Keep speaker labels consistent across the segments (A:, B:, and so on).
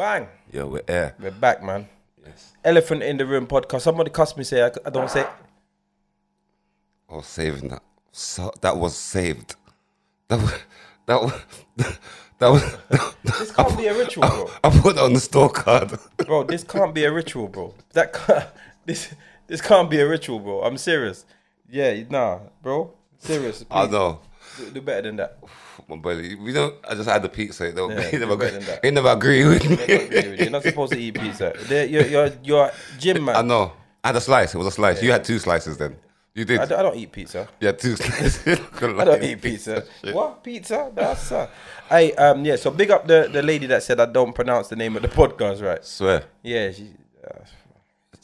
A: Bang.
B: Yeah, we're air.
A: We're back, man.
B: Yes.
A: Elephant in the Room podcast. Somebody cussed me say I, I don't say.
B: I was saving that. So, that was saved. That was, that was, that was,
A: This can't be a ritual, bro.
B: I put it on the store card.
A: Bro, this can't be a ritual, bro. That can't, this this can't be a ritual, bro. I'm serious. Yeah, nah, bro. Serious.
B: I know.
A: Do, better than that.
B: My buddy, we don't. I just had the pizza. They,
A: Yeah,
B: he never,
A: do better
B: agree,
A: than that.
B: he never agree with me.
A: You're not supposed to eat pizza. They're- You're, you're, you're gym man.
B: I know. I had a slice. It was a slice. You had two slices then. You did.
A: I don't, I don't eat pizza.
B: You had two slices.
A: I don't eat pizza. What pizza? That's uh, Hey, um, yeah. So big up the, the lady that said I don't pronounce the name of the podcast right.
B: Swear.
A: Yeah, she. Uh,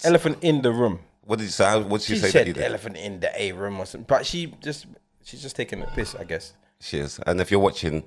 A: elephant in the room.
B: What did you say? What did
A: She
B: you say?
A: said elephant in the A room or something, but she just she's just taking a piss, I guess.
B: She is. And if you're watching,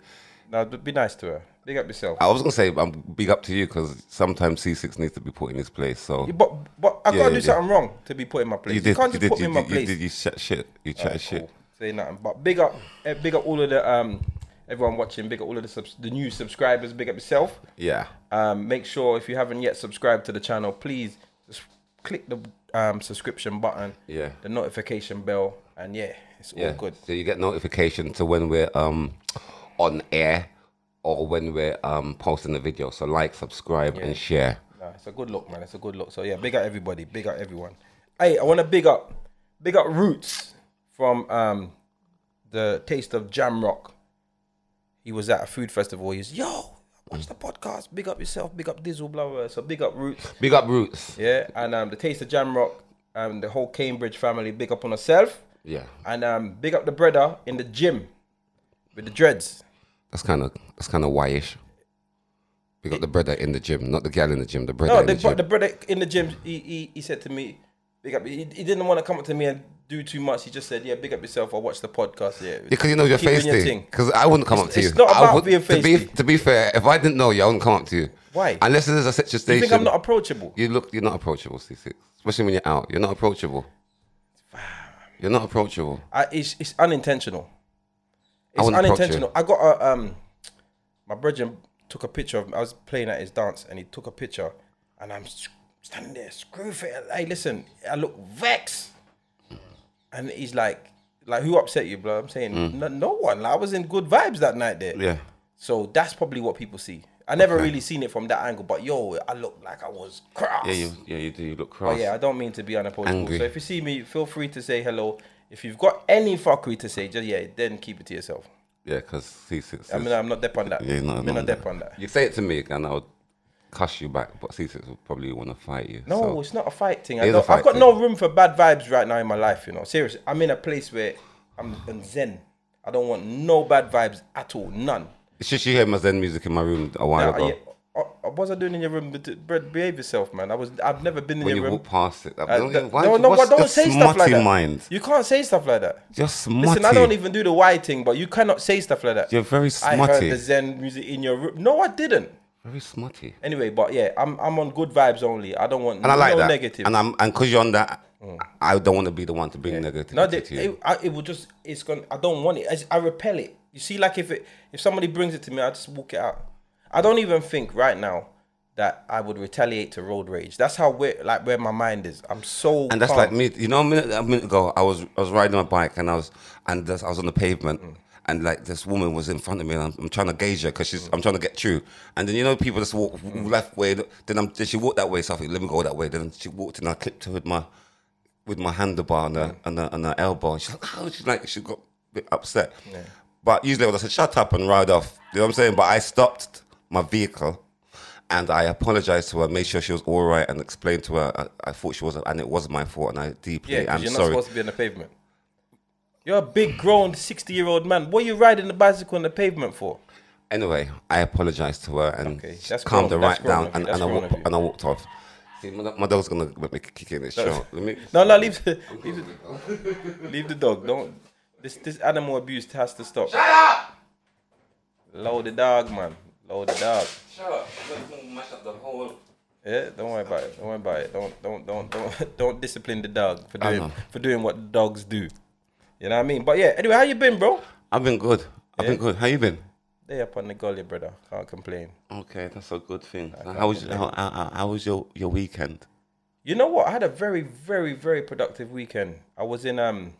A: Now be nice to her. Big up yourself.
B: I was gonna say I'm big up to you because sometimes Ceesix needs to be put in his place. So
A: Yeah, But but I
B: Yeah,
A: gotta
B: yeah,
A: do something wrong to be put in my place.
B: you
A: can't
B: You
A: just
B: did.
A: put
B: You
A: me in my.
B: You
A: place.
B: did. You chat shit. You chat shit.
A: Cool. Say nothing. But big up, eh, big up all of the um everyone watching. Big up all of the subs- the new subscribers. Big up yourself.
B: Yeah.
A: Um, make sure if you haven't yet subscribed to the channel, please just click the um, subscription button,
B: Yeah.
A: the notification bell, and yeah, it's all
B: Yeah.
A: good.
B: So you get notification to when we're um on air or when we're um posting the video. So like, subscribe, and share.
A: Nah, it's a good look, man. It's a good look. So yeah, big up everybody. Big up everyone. Hey, I want to big up, big up Roots from um, the Taste of Jam Rock. He was at a food festival. He's yo, watch the podcast. Big up yourself. Big up Dizzle. Blah blah. blah. So big up Roots.
B: Big up Roots.
A: Yeah, and um, the Taste of Jam Rock. Um, the whole Cambridge family. Big up on herself.
B: Yeah.
A: And um, big up the brother in the gym with the dreads.
B: That's kind of that's kind of why-ish. We got the brother in the gym, not the gal in the gym. The brother
A: No,
B: in
A: the,
B: the gym.
A: the brother in the gym, he, he, he said to me, big up. He, he didn't want to come up to me and do too much. He just said, yeah, big up yourself. I'll watch the podcast. Yeah,
B: because you know your face
A: your
B: thing. Because I wouldn't come
A: It's-
B: up to
A: it's
B: you.
A: not
B: I
A: about
B: would,
A: being
B: to be to be fair, if I didn't know you, I wouldn't come up to you.
A: Why?
B: Unless there's a situation.
A: You think I'm not approachable?
B: You look. You're not approachable, Ceesix. Especially when you're out. You're not approachable. You're not approachable.
A: I, it's, it's unintentional.
B: I
A: It's
B: you.
A: unintentional. I got a um, my brother took a picture of. Me. I was playing at his dance, and he took a picture, and I'm standing there, screw fit. Hey, listen, I look vexed, and he's like, like who upset you, bro? I'm saying no, no one. Like, I was in good vibes that night there.
B: Mm. Yeah.
A: So that's probably what people see. I never really seen it from that angle, but yo, I look like I was cross.
B: Yeah. You. Yeah. You do. You look cross.
A: But yeah, I don't mean to be unapproachable. So if you see me, feel free to say hello. If you've got any fuckery to say, just yeah, then keep it to yourself.
B: Yeah. Because Ceesix. Is,
A: I mean, I'm not dep on that.
B: yeah. No.
A: I'm
B: no,
A: not
B: no.
A: dep on that.
B: You say it to me, and I'll cuss you back. But Ceesix would probably want to fight you.
A: No,
B: so.
A: it's not a fight thing. I
B: don't, a fight
A: I've got
B: thing.
A: no room for bad vibes right now in my life. You know, seriously, I'm in a place where I'm, I'm zen. I don't want no bad vibes at all, none.
B: It's just you heard my Zen music in my room a while ago.
A: yeah, uh, uh, what was I doing in your room? Behave yourself, man. I was. I've never been in
B: when
A: your
B: you
A: room.
B: walk past it,
A: Uh,
B: don't,
A: th-
B: why,
A: no, no,
B: what's
A: don't say stuff like that.
B: mind?
A: You can't say stuff like that.
B: You're smutty.
A: Listen, I don't even do the why thing, but you cannot say stuff like that.
B: You're very smutty.
A: I heard the Zen music in your room. No, I didn't.
B: Very smutty.
A: Anyway, but yeah, I'm I'm on good vibes only. I don't want
B: And I like
A: no
B: that.
A: negative.
B: And I'm and because you're on that, I don't want to be the one to bring negativity
A: no, they,
B: to you.
A: it, I, it will just it's gonna. I don't want it. I, I repel it. You see, like if it if somebody brings it to me, I just walk it out. I don't even think right now that I would retaliate to road rage. That's how we're like where my mind is. I'm so
B: and that's
A: calm.
B: like me. You know, a minute, a minute ago, I was I was riding my bike and I was and this, I was on the pavement. Mm. And like this woman was in front of me, and I'm, I'm trying to gauge her because she's. I'm trying to get through. And then you know people just walk mm. left way. Then I'm. Then she walked that way, so I think let me go that way. Then she walked and I clipped her with my, with my handlebar and her, and her, and her elbow. And she's like, oh, she's like, she got a bit upset. But usually I would have said, shut up and ride off. You know what I'm saying? But I stopped my vehicle and I apologized to her, made sure she was all right, and explained to her I, I thought she was, and it was my fault, and I deeply
A: Yeah,
B: am
A: you're not
B: sorry.
A: supposed to be on the pavement. You're a big, grown, sixty-year-old man. What are you riding the bicycle on the pavement for?
B: Anyway, I apologized to her and
A: Okay,
B: calmed her right down, and, and I walked, and I walked off. See, my, my dog's gonna make me kick in this show. Let me.
A: No, no, leave the, leave the, leave the dog. Don't. This this animal abuse has to stop. Shut up. Load the dog, man. Load the dog.
B: Shut up! Mash up the whole.
A: Yeah, don't worry about it. Don't worry about it. Don't don't don't don't don't discipline the dog for doing for doing what dogs do. You know what I mean? But yeah. Anyway, how you been, bro?
B: I've been good. I've
A: Yeah?
B: been good. How you been?
A: They up on the gully, brother. Can't complain.
B: Okay, that's a good thing. How was how, how, how- how was your your weekend?
A: You know what? I had a very, very, very productive weekend. I was in um,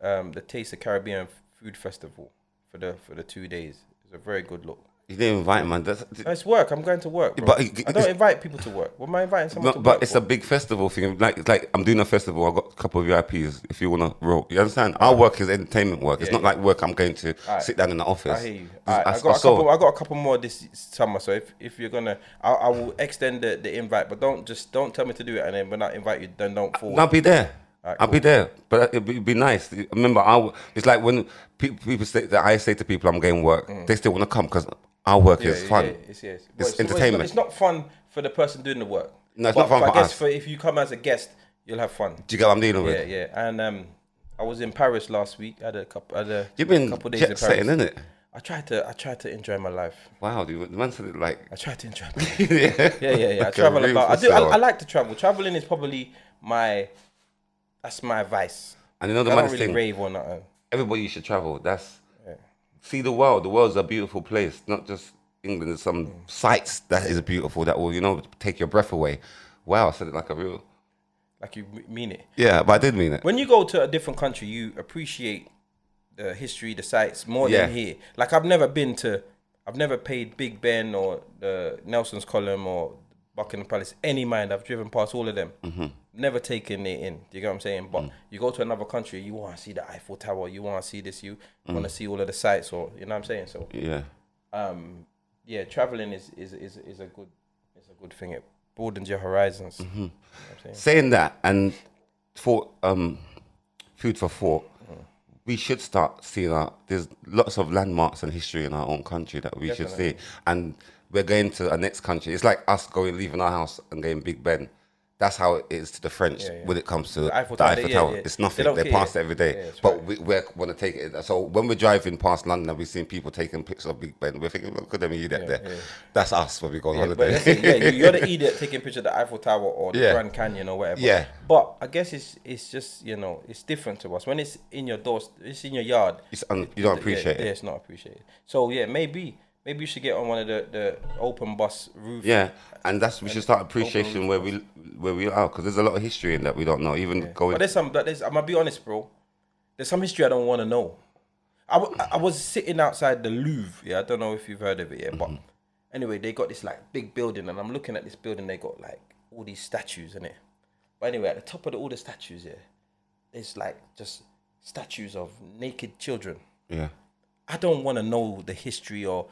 A: um, the Taste of Caribbean Food Festival for the for the two days. It was a very good look.
B: You didn't invite man. That's,
A: It's work. I'm going to work. Bro.
B: But
A: I don't invite people to work. What am I inviting someone
B: No,
A: to
B: but
A: work
B: it's
A: for?
B: a big festival thing. Like, it's like I'm doing a festival. I've got a couple of VIPs. If you wanna roll, you understand? Our work is entertainment work. It's
A: Yeah,
B: not like work. I'm going to
A: Alright.
B: sit down in the office.
A: I hear you.
B: I,
A: I,
B: I
A: got a couple. I got a couple more this summer. So if, if you're gonna, I, I will extend the, the invite. But don't just don't tell me to do it, and then when I invite you, then don't forward.
B: I'll be there.
A: Alright,
B: I'll be there. But it'd be, it'd be nice. Remember, I w- it's like when pe- people say that I say to people I'm getting work, mm. they still want to come because our work is fun.
A: it's, yeah, it's,
B: It's
A: well,
B: entertainment.
A: It's not, it's not fun for the person doing the work.
B: No, it's
A: But
B: not fun
A: I
B: for
A: guess
B: us.
A: For if you come as a guest, you'll have fun.
B: Do you get what I'm dealing with?
A: Yeah, yeah. And um, I was in Paris last week. I had a couple. Had a
B: You've been
A: couple days in
B: jet
A: Paris.
B: setting, innit?
A: I tried to. I tried to enjoy my life.
B: Wow, dude, the man said it like.
A: I tried to enjoy. My life.
B: yeah,
A: Yeah, yeah, yeah. I travel about. I do. I. I like to travel. Traveling is probably my. That's my advice.
B: And you know
A: I
B: the
A: don't
B: maddest
A: really
B: thing?
A: rave or nothing.
B: Everybody should travel. That's see the world. The world's a beautiful place, not just England. There's some
A: Mm.
B: sights that is beautiful that will, you know, take your breath away. Wow, I said it like a real.
A: Like you mean it.
B: Yeah, but I did mean it.
A: When you go to a different country, you appreciate the history, the sites more
B: Yeah.
A: than here. Like I've never been to, I've never paid Big Ben or the Nelson's Column or Buckingham Palace any mind. I've driven past all of them.
B: Mm-hmm.
A: Never taken it in. Do you get what I'm saying? But
B: Mm.
A: you go to another country, you want to see the Eiffel Tower, you want to see this, you
B: Mm.
A: want to see all of the sights, or you know what I'm saying. So
B: Yeah,
A: um, yeah, traveling is is is is a good is a good thing. It broadens your horizons.
B: Mm-hmm.
A: You know saying?
B: saying that and for um, food for thought.
A: Mm.
B: We should start seeing our. There's lots of landmarks and history in our own country that we should see, and we're going to our next country. It's like us going, leaving our house and going Big Ben. That's how it is to the French
A: Yeah, yeah.
B: when it comes to the
A: Eiffel
B: Eiffel,
A: Tower, they- yeah,
B: Tower.
A: yeah.
B: It's nothing.
A: don't
B: They, pass it every day.
A: Yeah,
B: but
A: right.
B: we we want to take it. So when we're driving past London, we've seen people taking pictures of Big Ben. We're thinking, look at them idiot there.
A: yeah.
B: That's us when we go on
A: Yeah,
B: holiday.
A: yeah, you- you're the idiot taking picture of the Eiffel Tower or the
B: Yeah.
A: Grand Canyon or whatever.
B: Yeah.
A: But I guess it's it's just you know it's different to us when it's in your door, it's in your yard.
B: It's un- you don't
A: yeah,
B: appreciate
A: Yeah,
B: it.
A: it's not appreciated. So yeah, maybe maybe you should get on one of the, the open bus roof.
B: Yeah, and that's we should start appreciation where we where we are because there's a lot of history in that we don't know. Even going
A: But there's some. But there's. I'm gonna be honest, bro. There's some history I don't want to know. I, w- I was sitting outside the Louvre. Yeah, I don't know if you've heard of it yet, but
B: Mm-hmm.
A: anyway, they got this like big building, and I'm looking at this building. They got like all these statues in it. But anyway, at the top of the, all the statues, yeah, there's like just statues of naked children.
B: yeah,
A: I don't want to know the history or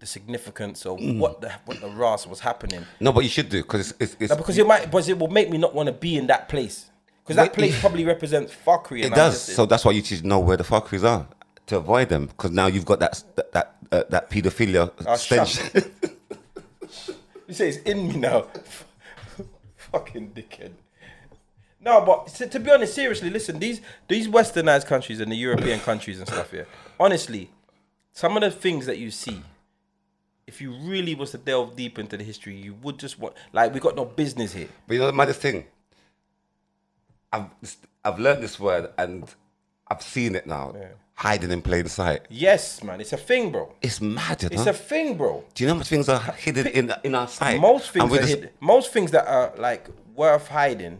A: the significance or
B: Mm.
A: what the what the ras was happening.
B: no, but you should do because it's, it's, it's
A: No, because it might, because it will make me not want to be in that place. Because that place probably represents fuckery.
B: it does.
A: just-
B: So that's why you should know where the fuckeries are to avoid them because now you've got that that that, uh, that pedophilia
A: Ah,
B: stench.
A: you say it's in me now. Fucking dickhead. No, but to, to be honest, seriously, listen. These these westernized countries and the European countries and stuff here. Honestly, some of the things that you see, if you really was to delve deep into the history, you would just want like we got no business here.
B: But you know the maddest thing? I've I've learned this word and I've seen it now. Hiding in plain sight.
A: Yes, man, it's a thing, bro.
B: It's mad,
A: It's
B: know?
A: a thing, bro.
B: Do you know how much things are hidden in in our sight?
A: Most things are
B: just-
A: hidden. Most things that are like worth hiding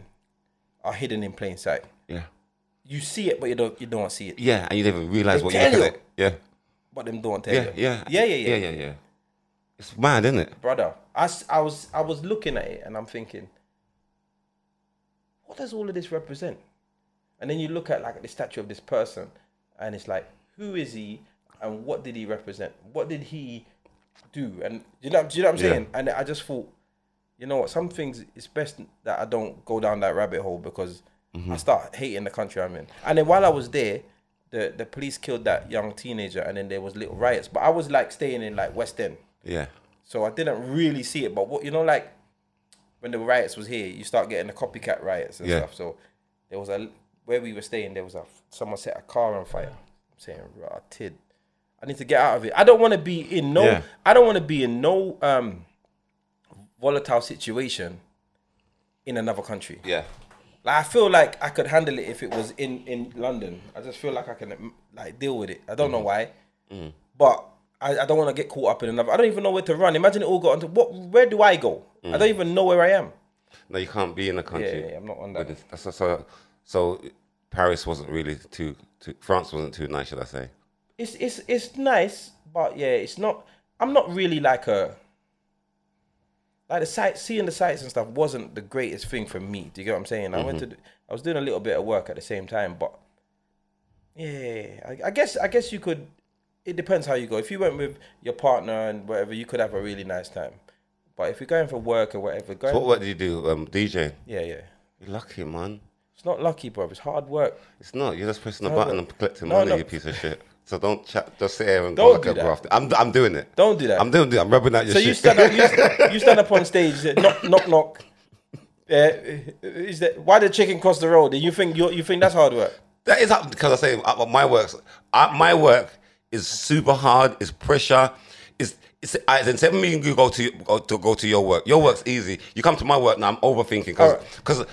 A: are hidden in plain sight.
B: Yeah,
A: You see it, but you don't you don't see it.
B: yeah, and you never realize
A: They
B: what you're looking at. Yeah,
A: But them don't tell
B: yeah,
A: you.
B: yeah,
A: yeah, yeah, yeah,
B: yeah, yeah, yeah. It's mad, isn't it?
A: Brother, I, I was I was looking at it and I'm thinking, what does all of this represent? And then you look at like the statue of this person, and it's like, who is he, and what did he represent? What did he do? And you know, do you know what I'm
B: Yeah.
A: saying? And I just thought, you know what? Some things it's best that I don't go down that rabbit hole because
B: Mm-hmm.
A: I start hating the country I'm in. And then while I was there, the the police killed that young teenager, and then there was little riots. But I was like staying in like West End.
B: Yeah,
A: So I didn't really see it, but what you know, like when the riots was here, you start getting the copycat riots and
B: Yeah.
A: stuff. So there was a where we were staying, there was a someone set a car on fire. I'm saying, "Rah, tid, I need to get out of it. I don't want to be in no.
B: Yeah.
A: I don't want to be in no um volatile situation in another country.
B: yeah.
A: Like I feel like I could handle it if it was in in London. I just feel like I can mm, like deal with it. I don't know why, but I, I don't want to get caught up in another. I don't even know where to run. Imagine it all got onto what? Where do I go? I don't mm. even know where I am.
B: No, you can't be in a
A: Yeah,
B: country.
A: yeah, I'm not on that.
B: So, so, so Paris wasn't really too, too. France wasn't too nice, should I say?
A: It's it's it's nice, but yeah, it's not. I'm not really like a. Like the sight, seeing the sights and stuff wasn't the greatest thing for me. Do you get what I'm saying? I went mm-hmm. to, I was doing a little bit of work at the same time, but yeah, I, I guess I guess you could. It depends how you go. If you went with your partner and whatever, you could have a really nice time. But if you're going for work or whatever, go.
B: So what, what did you do? Um, DJ.
A: yeah, yeah.
B: You're lucky, man.
A: It's not lucky, bro. It's hard work.
B: It's not. You're just pressing the
A: No,
B: button
A: no.
B: and collecting
A: No,
B: money,
A: no.
B: you piece of shit. So don't chat. Just sit here and
A: Don't
B: go like
A: do
B: a
A: that.
B: graft. I'm, I'm doing it.
A: Don't do that.
B: I'm doing it. I'm rubbing out your
A: So
B: shit.
A: you stand up, you, you stand up on stage, uh, knock, knock, knock. Uh, is that why the chicken cross the road? And you think you you think that's hard work?
B: That is because I say uh, my work. Uh, my work is super hard. It's pressure. It's it's. I then seven million you go to go to go to your work. Your work's easy. You come to my work now. I'm overthinking because because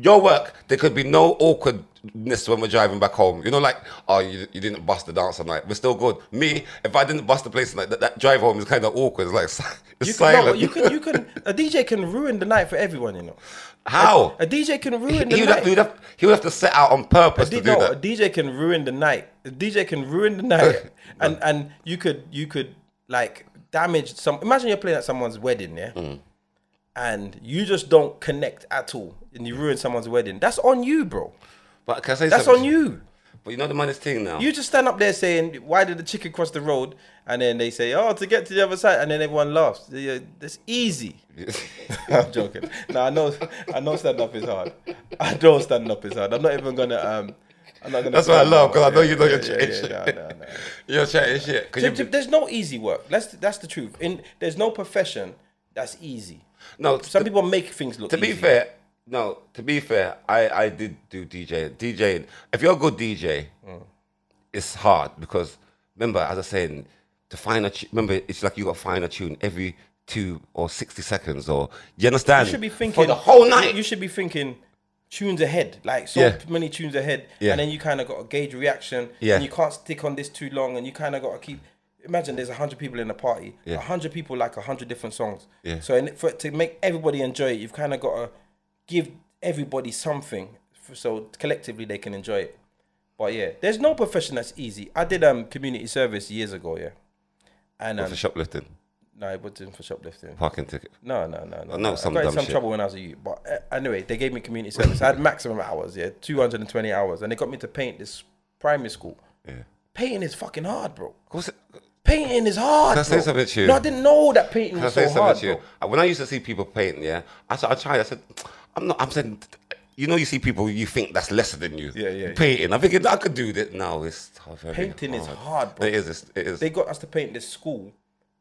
B: your work there could be no awkwardness when we're driving back home. You know, like oh you, you didn't bust the dance tonight. We're still good. Me, if I didn't bust the place tonight, that, that drive home is kind of awkward. It's like it's
A: You can, no,
B: silent.
A: you can you can a DJ can ruin the night for everyone. You know
B: How?
A: a DJ can ruin the
B: he would have,
A: night.
B: he, would have, he would have to set out on purpose
A: A
B: to do
A: no,
B: that.
A: a DJ can ruin the night. A DJ can ruin the night, and and you could you could like damage some. Imagine you're playing at someone's wedding, yeah,
B: Mm.
A: and you just don't connect at all, and you ruin someone's wedding. That's on you, bro.
B: but can I say
A: That's
B: something?
A: on you.
B: But you know the maddest thing now.
A: You just stand up there saying, "Why did the chicken cross the road?" And then they say, "Oh, to get to the other side," and then everyone laughs. Yeah, That's easy. I'm joking. No, I know. I know stand up is hard. I know stand up is hard. I'm not even gonna. Um, I'm not gonna.
B: That's what I love because I know you know you're chatting shit.
A: no, no, no.
B: You're chatting shit. 'Cause
A: So,
B: you-
A: there's no easy work. That's that's the truth. In there's no profession that's easy.
B: no,
A: Some people make things look.
B: to be
A: easy.
B: fair, no. To be fair, I I did do DJ. DJ. If you're a good DJ,
A: Mm.
B: it's hard because remember, as I said, to find a tu- remember, it's like you got to find a tune every two or sixty seconds, or you understand?
A: you should be thinking
B: for the whole night.
A: You should be thinking tunes ahead, like so
B: Yeah.
A: many tunes ahead,
B: Yeah.
A: and then you kind of got to gauge reaction.
B: Yeah.
A: and you can't stick on this too long, and you kind of got to keep. Imagine there's hundred people in a party. A
B: Yeah.
A: hundred people like a hundred different songs.
B: Yeah.
A: So in, for to make everybody enjoy it, you've kind of got to give everybody something, so collectively they can enjoy it. But yeah, there's no profession that's easy. I did um community service years ago, yeah, and um,
B: for shoplifting,
A: no, it wasn't for shoplifting.
B: parking ticket.
A: No, no, no, no.
B: I
A: no.
B: some
A: I got in some
B: shit.
A: trouble when I was a youth. But uh, anyway, they gave me community service. I had maximum hours, yeah, 220 hours. And they got me to paint this primary school.
B: Yeah.
A: Painting is fucking hard, bro.
B: What's it?
A: Painting is hard.
B: Can I say something to you?
A: No, I didn't know that painting
B: Can I
A: was
B: say
A: so
B: something
A: hard,
B: to you?
A: bro.
B: When I used to see people painting, yeah, I, I tried. I said, I'm not. I'm saying, you know, you see people you think that's lesser than you.
A: Yeah, yeah.
B: Painting. I'm thinking I could do that. No, it's very
A: Painting is hard, bro.
B: It is. It's, it is.
A: They got us to paint this school,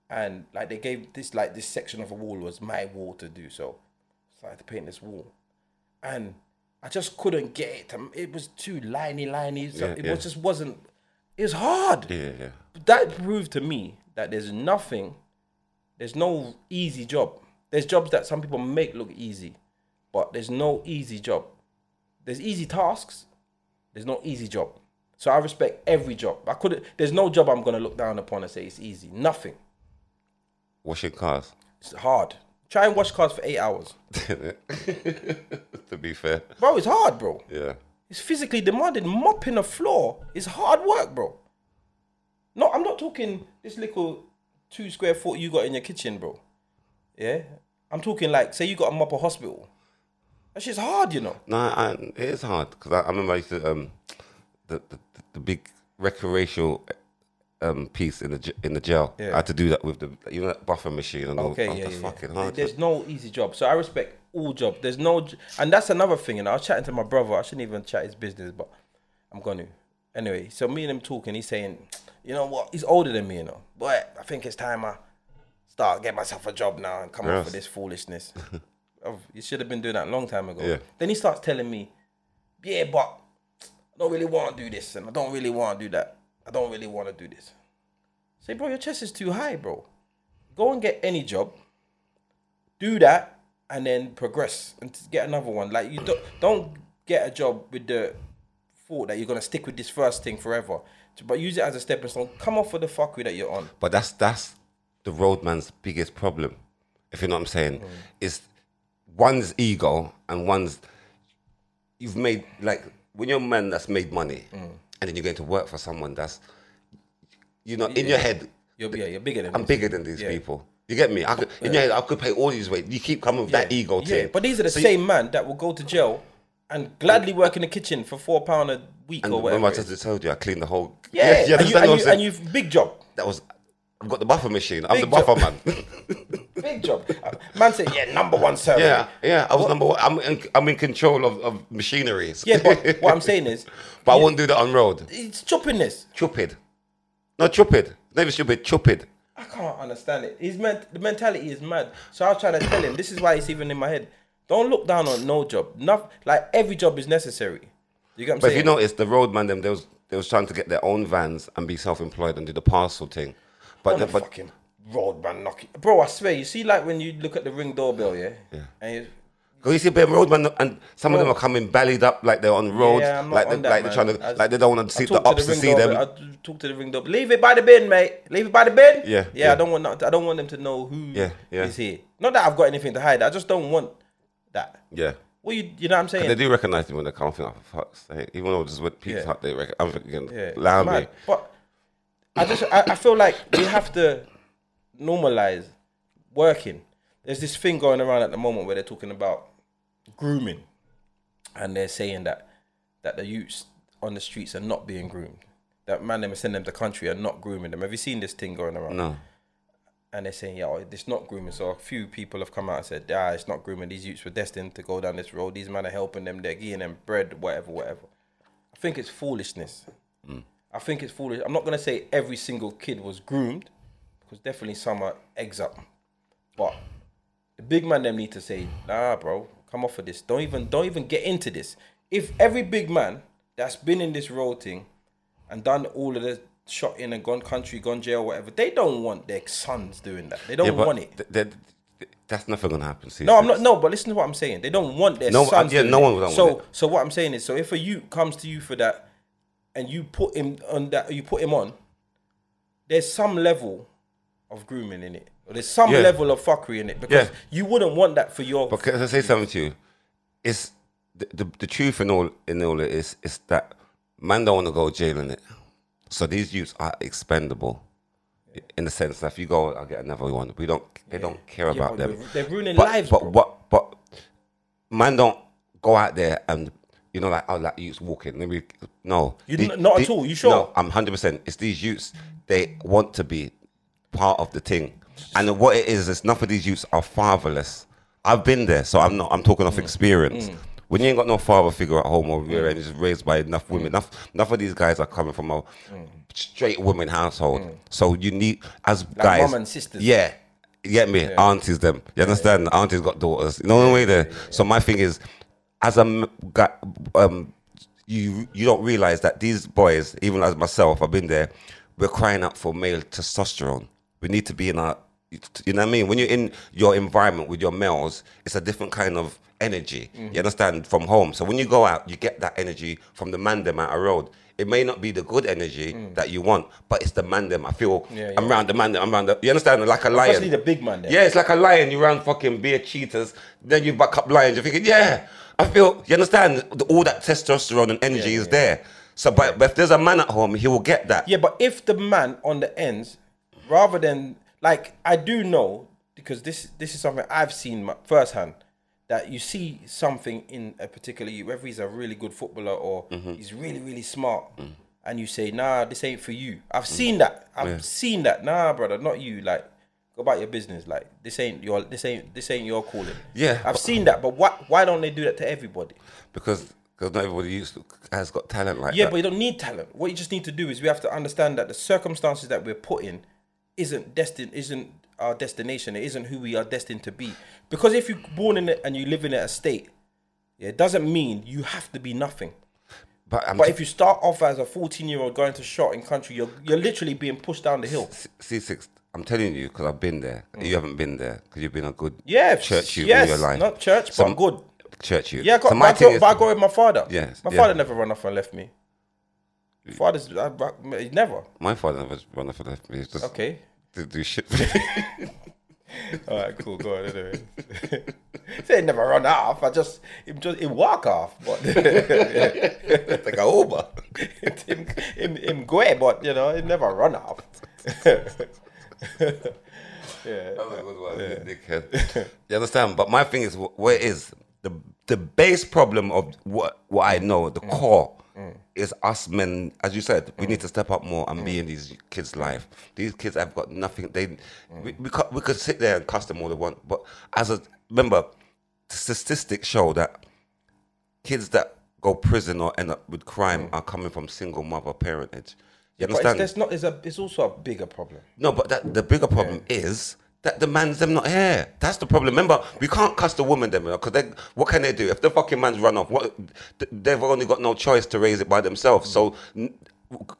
A: and like they gave this like this section of a wall was my wall to do. So, so I had to paint this wall, and I just couldn't get it. To, it was too liney, liney. So
B: Yeah,
A: it
B: yeah.
A: was just wasn't. It was hard.
B: yeah, yeah.
A: that proved to me that there's nothing, there's no easy job. There's jobs that some people make look easy, but there's no easy job. There's easy tasks, there's no easy job. So I respect every job. I couldn't. There's no job I'm gonna look down upon and say it's easy. Nothing.
B: Washing cars.
A: It's hard. Try and wash cars for eight hours,
B: to be fair,
A: bro. It's hard, bro.
B: yeah.
A: It's physically demanding. Mopping a floor is hard work, bro. No, I'm not talking this little two square foot you got in your kitchen, bro. Yeah, I'm talking like say you got to mop a hospital. That shit's hard, you know.
B: No, I, it is hard because I, I remember I used to um the the, the big recreational um piece in the in the jail.
A: Yeah.
B: I had to do that with the you know that buffer machine and all.
A: Okay,
B: oh,
A: yeah,
B: that's
A: yeah.
B: fucking hard.
A: There's no easy job, so I respect all job. There's no, and that's another thing. And I was chatting to my brother. I shouldn't even chat his business, but I'm going to. Anyway, so me and him talking. He's saying, you know what? He's older than me, you know. But I think it's time I start get myself a job now and come off
B: Yes.
A: of this foolishness. Oh, you should have been doing that a long time ago.
B: Yeah.
A: Then he starts telling me, yeah, but I don't really want to do this, and I don't really want to do that. I don't really want to do this. Say, bro, your chest is too high, bro. Go and get any job, do that, and then progress and get another one. Like you don't don't get a job with the thought that you're gonna stick with this first thing forever, but use it as a stepping stone. Come off of the fuckery that you're on.
B: But that's that's the roadman's biggest problem, if you know what I'm saying. Mm. Is one's ego and one's you've made like when you're a man that's made money mm. and then you're going to work for someone that's you know in your head
A: You're yeah, you're bigger than
B: I'm bigger than these
A: Yeah.
B: people. You get me? I could, in your head, I could pay all these weight. You keep coming with that ego
A: Yeah, but these are the
B: So you-
A: same man that will go to jail and gladly work in the kitchen for four pound a week
B: And
A: or whatever.
B: remember, I just told you I cleaned the whole.
A: Yeah,
B: you
A: and, you, and, you, and you've big job,
B: that was. I've got the buffer machine. I'm
A: Big
B: the buffer
A: job.
B: man.
A: big job. Man said, yeah, number one salary.
B: yeah, yeah. I was number one. I'm in, I'm in control of, of machinery.
A: Yeah, but what I'm saying is,
B: but I won't do that on road.
A: it's choppiness.
B: Stupid. Not stupid. Not even stupid. Stupid.
A: I can't understand it. His ment- the mentality is mad. So I was trying to tell him, this is why it's even in my head. Don't look down on no job. Not like every job is necessary. You get what I'm
B: But if
A: saying?
B: you notice, the roadman them they was they was trying to get their own vans and be self-employed and do the parcel thing. But the,
A: the
B: but
A: fucking road man knocking. Bro, I swear, you see like when you look at the ring doorbell, yeah?
B: Yeah.
A: And you,
B: Cause you see, them roadman and some of them are coming bellied up like they're on roads,
A: yeah, I'm not
B: like
A: on
B: they,
A: that,
B: like they're trying to,
A: I-
B: like they don't want to see the
A: talk to
B: ops to see them.
A: I talk to the ring doorbell. Leave it by the bin, mate. Leave it by the bin.
B: Yeah,
A: yeah.
B: yeah.
A: I don't want. not- I don't want them to know who
B: Yeah, yeah.
A: is here. Not that I've got anything to hide. I just don't want that.
B: Yeah.
A: Well, you, you know what I'm saying?
B: They do recognize me when they come. I think, oh, for fuck's sake. Even though is what Pizza
A: Yeah.
B: Hut, they reckon. I'm thinking,
A: Yeah,
B: me.
A: But I just I, I feel like we have to normalize working. There's this thing going around at the moment where they're talking about grooming, and they're saying that that the youths on the streets are not being groomed. That man them sending them to country are not grooming them. Have you seen this thing going around?
B: No.
A: And they're saying, yeah, it's not grooming. So a few people have come out and said, ah, it's not grooming. These youths were destined to go down this road. These men are helping them. They're giving them bread, whatever, whatever. I think it's foolishness. I think it's foolish. I'm not gonna say every single kid was groomed, because definitely some are eggs up. But the big man them need to say, nah, bro, come off of this. Don't even don't even get into this. If every big man that's been in this role thing and done all of the shot in and gone country, gone jail, whatever, they don't want their sons doing that. They don't
B: Yeah,
A: want it.
B: th- th- th- that's never gonna happen. See,
A: No, I'm not. No, but listen to what I'm saying. They don't want their
B: No,
A: sons.
B: yeah, no
A: it.
B: one would
A: So, so what I'm saying is, so if a youth comes to you for that, and you put him on that, you put him on, there's some level of grooming in it, or there's some
B: Yeah.
A: level of fuckery in it, because
B: Yeah.
A: you wouldn't want that for your.
B: Because I say something to you? It's the, the, the truth in all in all it is is that man don't want to go jail in it. So these youths are expendable. In the sense that if you go, I'll get another one. We don't. They don't care
A: Yeah,
B: about
A: but
B: them.
A: they're- ruining
B: but,
A: lives,
B: But what? But man don't go out there and you know like oh like youths walking. Maybe no.
A: You
B: The-
A: not at all, you sure?
B: No, I'm hundred percent. It's these youths. They want to be part of the thing, and what it is is enough of these youths are fatherless. I've been there, so I'm not. I'm talking
A: Mm.
B: off experience. Mm. When you ain't got no father figure at home or mm. you're just raised by enough mm. women, enough enough of these guys are coming from a straight woman household. So you need as guys,
A: mum and sisters.
B: Yeah, you get me? Aunties, them. You understand? Aunties got daughters. You know the way there. So my thing is, as a um, you you don't realize that these boys, even as myself, I've been there. We're crying out for male testosterone. We need to be in our, you know what I mean. When you're in your environment with your males, it's a different kind of energy.
A: Mm-hmm.
B: You understand from home. So when you go out, you get that energy from the man them out a road. It may not be the good energy that you want, but it's the man them. I feel
A: Mm. Yeah,
B: I'm
A: yeah.
B: around the man them. I'm around the. You understand? Like a lion.
A: Especially the big man there.
B: Yeah, it's like a lion. You run fucking beer cheaters, then you back up lions. You're thinking, yeah, I feel. You understand? The- All that testosterone and energy
A: Yeah,
B: is
A: yeah.
B: there. So, but, but if there's a man at home, he will get that.
A: Yeah, but if the man on the ends, rather than like I do know because this this is something I've seen firsthand that you see something in a particular you whether he's a really good footballer or
B: Mm-hmm.
A: he's really really smart,
B: Mm.
A: and you say nah this ain't for you. I've seen that. I've seen that. Nah, brother, not you. Like go about your business. Like this ain't your this ain't this ain't your calling.
B: Yeah,
A: I've
B: but-
A: seen that. But why why don't they do that to everybody?
B: Because because not everybody used to, has got talent like that.
A: Yeah,
B: that.
A: but you don't need talent. What you just need to do is we have to understand that the circumstances that we're put in isn't destined, isn't our destination. It isn't who we are destined to be. Because if you're born in it and you live in a state, yeah, it doesn't mean you have to be nothing.
B: but
A: But if you start off as a 14 year old going to shot in country, you're you're literally being pushed down the hill.
B: Ceesix, I'm telling you because I've been there. You haven't been there because you've been a good
A: Mm. Yeah,
B: church youth
A: yes,
B: all your life.
A: not church, but good.
B: church youth.
A: Yeah, I got,
B: So
A: but, I got, but I got with my father.
B: Yes,
A: my
B: yeah.
A: father never run off and left me. Father's I, I, never.
B: my father never run off and left me. He's just
A: Okay.
B: to do shit.
A: All right, cool. Go on. Anyway, say he never run off. I just him just him walk off, but
B: like a Uber.
A: him, him him go, but you know he never run off. yeah.
B: That was a good one, you dickhead. You understand? But my thing is, wh- where is the the base problem of what what I know, the mm. core, mm. is us men. As you said, we need mm. to step up more and be in these kids' life. These kids have got nothing. They we we, could, we could sit there and cuss them all they want, but as a remember, statistics show that kids that go prison or end up with crime are coming from single mother parentage. You
A: But it's, not. There's a. It's also a bigger problem.
B: No, but that, the bigger problem is that the man's them not here. That's the problem. Remember, we can't cuss the woman them because they what can they do if the fucking man's run off? What they've only got no choice to raise it by themselves. So,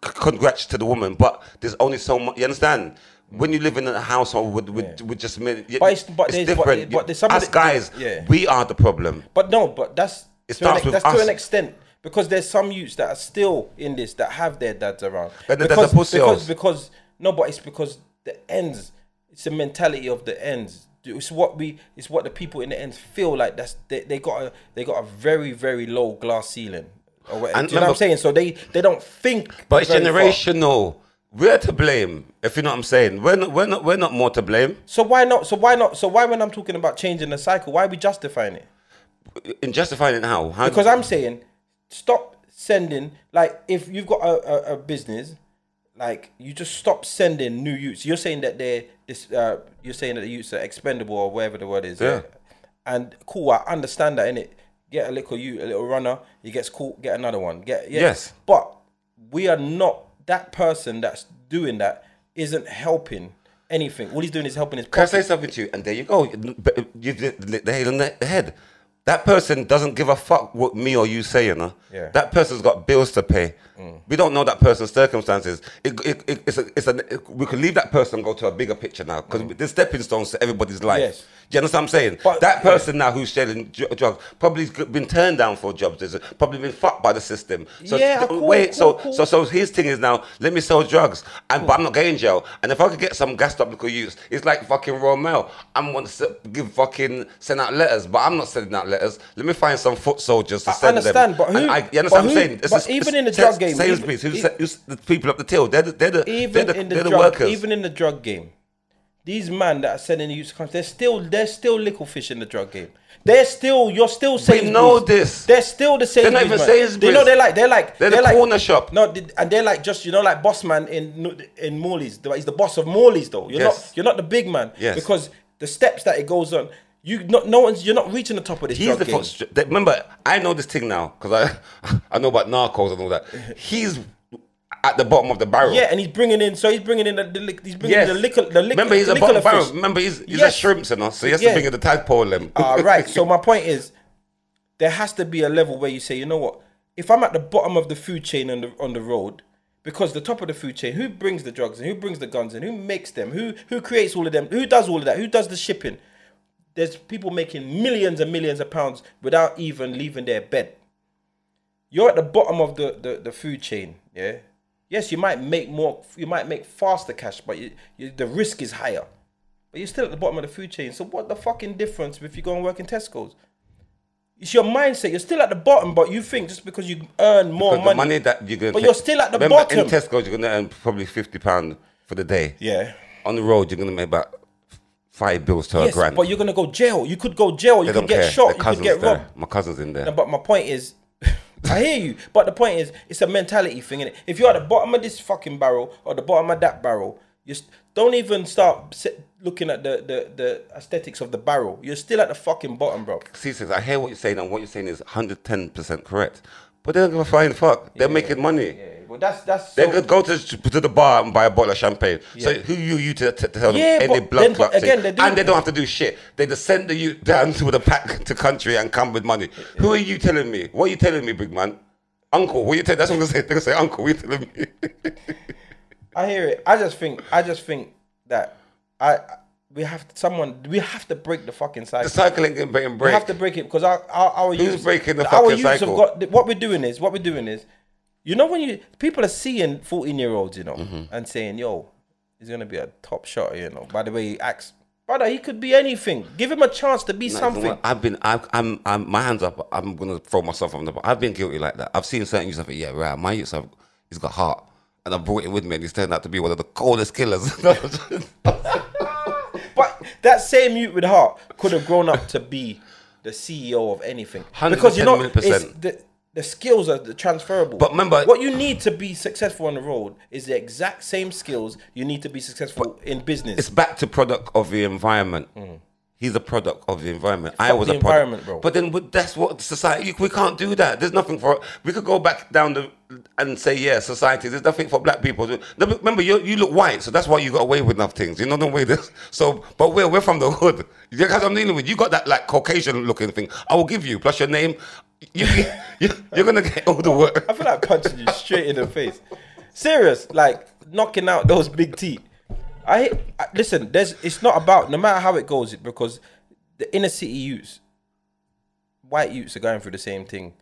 B: congrats to the woman, but there's only so much. You understand? When you live in a household with with, with just men,
A: But it's- but there's-
B: different.
A: but there's some
B: Us guys,
A: yeah.
B: we are the problem.
A: But no, but that's
B: It
A: an,
B: with
A: that's to an extent because there's some youths that are still in this that have their dads around.
B: But
A: because,
B: a pussy
A: because, because no, but it's because the ends. It's the mentality of the ends. It's what we. It's what the people in the ends feel like. That's they, they got a they got a very very low glass ceiling. Or whatever.
B: And
A: Do you know what I'm
B: remember-
A: saying? So they they don't think.
B: But it's
A: very far.
B: generational. We're to blame, if you know what I'm saying. We're not, we're not, we're not more to blame.
A: So why not? So why not? So why when I'm talking about changing the cycle, why are we justifying it?
B: In justifying it how? how
A: Because I'm saying, stop sending. Like, if you've got a, a, a business, like you just stop sending new youths. You're saying that they're this. Uh, you're saying that the youths are expendable or whatever the word is.
B: Yeah.
A: And cool, I understand that. In it, get a little you, a little runner. He gets caught. Get another one. Get yeah.
B: Yes.
A: But we are not that person that's doing that. Isn't helping anything. All he's doing is helping his.
B: Can I say something to you? And there you go. You hit the the nail on the head. That person doesn't give a fuck what me or you say, you know.
A: Yeah.
B: That person's got bills to pay. Mm. We don't know that person's circumstances. It, it, it, it's a, it's a, we could leave that person and go to a bigger picture now because mm. there's stepping stones to everybody's life.
A: Yes.
B: Do you understand what I'm saying?
A: But-
B: that person now who's selling drugs probably has been turned down for jobs. There's probably been fucked by the system. So
A: Yeah, cool,
B: wait, so
A: cool, cool.
B: so so his thing is now let me sell drugs, and but I'm not getting in jail. And if I could get some gassed up little youths, it's like fucking Romel. I'm going to give fucking send out letters, but I'm not sending out letters. Let me find some foot soldiers to
A: I
B: send
A: understand,
B: them.
A: but who-
B: And I, you understand
A: but
B: what I'm
A: who-
B: saying? It's
A: but
B: just-
A: even in the drug game,
B: Sainsbury's,
A: even-
B: who's, who's the people up the till? They're the, they're the,
A: even
B: they're the,
A: in the
B: they're the
A: drug,
B: workers.
A: even in the drug game, these men that are sending the youth country, they're still they're still little fish in the drug game. They're still you're still saying we
B: know this.
A: They're still the same.
B: They're not even
A: They
B: Sainsbury's.
A: know they're like they're like
B: They're the
A: like,
B: corner shop.
A: No, and they're like just you know like boss man in in Morley's. He's the boss of Morley's though. You're
B: Yes.
A: not you're not the big man.
B: Yes.
A: Because the steps that it goes on, you not no one's you're not reaching the top of this
B: He's the
A: game.
B: Remember, I know this thing now because I I know about narcos and all that. He's at the bottom of the barrel.
A: yeah, and he's bringing in. So he's bringing in the, the he's bringing
B: Yes.
A: in the liquor. The liquor.
B: Remember, he's
A: the
B: a bottom barrel.
A: fish.
B: Remember, he's, he's
A: Yes.
B: a shrimps and us, so he has
A: Yeah.
B: to bring in the tadpole them.
A: All ah, right. So my point is, there has to be a level where you say, you know what? If I'm at the bottom of the food chain on the on the road, because the top of the food chain, who brings the drugs and who brings the guns and who makes them, who who creates all of them, who does all of that, who does the shipping? There's people making millions and millions of pounds without even leaving their bed. You're at the bottom of the, the, the food chain, yeah. Yes, you might make more, you might make faster cash, but you, you, the risk is higher. But you're still at the bottom of the food chain. So what the fucking difference if you go and work in Tesco's? It's your mindset. You're still at the bottom, but you think just because you earn more
B: the
A: money,
B: money that you're gonna
A: But you're still at the
B: remember,
A: bottom.
B: In Tesco, you're going to earn probably fifty pound for the day.
A: yeah,
B: On the road, you're going to make about five bills to
A: yes,
B: a grand.
A: but you're gonna go jail. You could go jail. You could get
B: care.
A: shot.
B: Their
A: You could get
B: there.
A: robbed.
B: My cousin's in there.
A: No, but my point is, I hear you. But the point is, it's a mentality thing. Innit? If you're at the bottom of this fucking barrel or the bottom of that barrel, you st- don't even start looking at the, the the aesthetics of the barrel. You're still at the fucking bottom, bro.
B: See, says, I hear what you're saying, and what you're saying is 110% correct. But they don't give a flying fuck. They're making money.
A: Yeah, that's that's.
B: They could go to to the bar and buy a bottle of champagne. So who you you to, to tell them
A: Yeah,
B: any blood clot
A: but
B: thing? and they don't have to do shit. They just send the youth down to the pack to country and come with money. Who are you telling me? What are you telling me, big man? Uncle, what you telling? That's what I'm gonna say. They're gonna say, Uncle, what you telling me?
A: I hear it. I just think I just think that I we have someone. We have to break the fucking cycle.
B: The cycle ain't getting break.
A: We have to break it because our our, our
B: Who's
A: youths,
B: breaking the
A: our
B: fucking
A: youths
B: cycle?
A: Have got, what we're doing is what we're doing is, you know, when you people are seeing fourteen year olds, you know,
B: Mm-hmm.
A: and saying, "Yo, he's gonna be a top shot," you know. By the way, he acts, brother, he could be anything. Give him a chance to be something.
B: I've been, I've, I'm, I'm, my hands up. I'm gonna throw myself on the. I've been guilty like that. I've seen certain youths. I think, yeah, right. My youths, have, he's got heart, and I brought him with me, and he's turned out to be one of the coldest killers.
A: But that same youth with heart could have grown up to be the CEO of anything. Because you know, it's the, the skills are transferable.
B: But remember-
A: what you need to be successful on the road is the exact same skills you need to be successful in business.
B: it's back to product of the environment. Mm. He's a product of the environment. I was a product.
A: environment, bro.
B: But then that's what society. We can't do that. There's nothing for. We could go back down the and say, yeah, society. There's nothing for black people. to- No, but Remember, you you look white, so that's why you got away with enough things. You know the way this. So, but we're we're from the hood. Because I'm dealing with you got that like Caucasian looking thing. I will give you plus your name. You, you you're gonna get all the work.
A: I feel like punching you straight in the face. Serious, like knocking out those big teeth. I, I listen. There's. It's not about no matter how it goes it because the inner city youths, white youths are going through the same thing.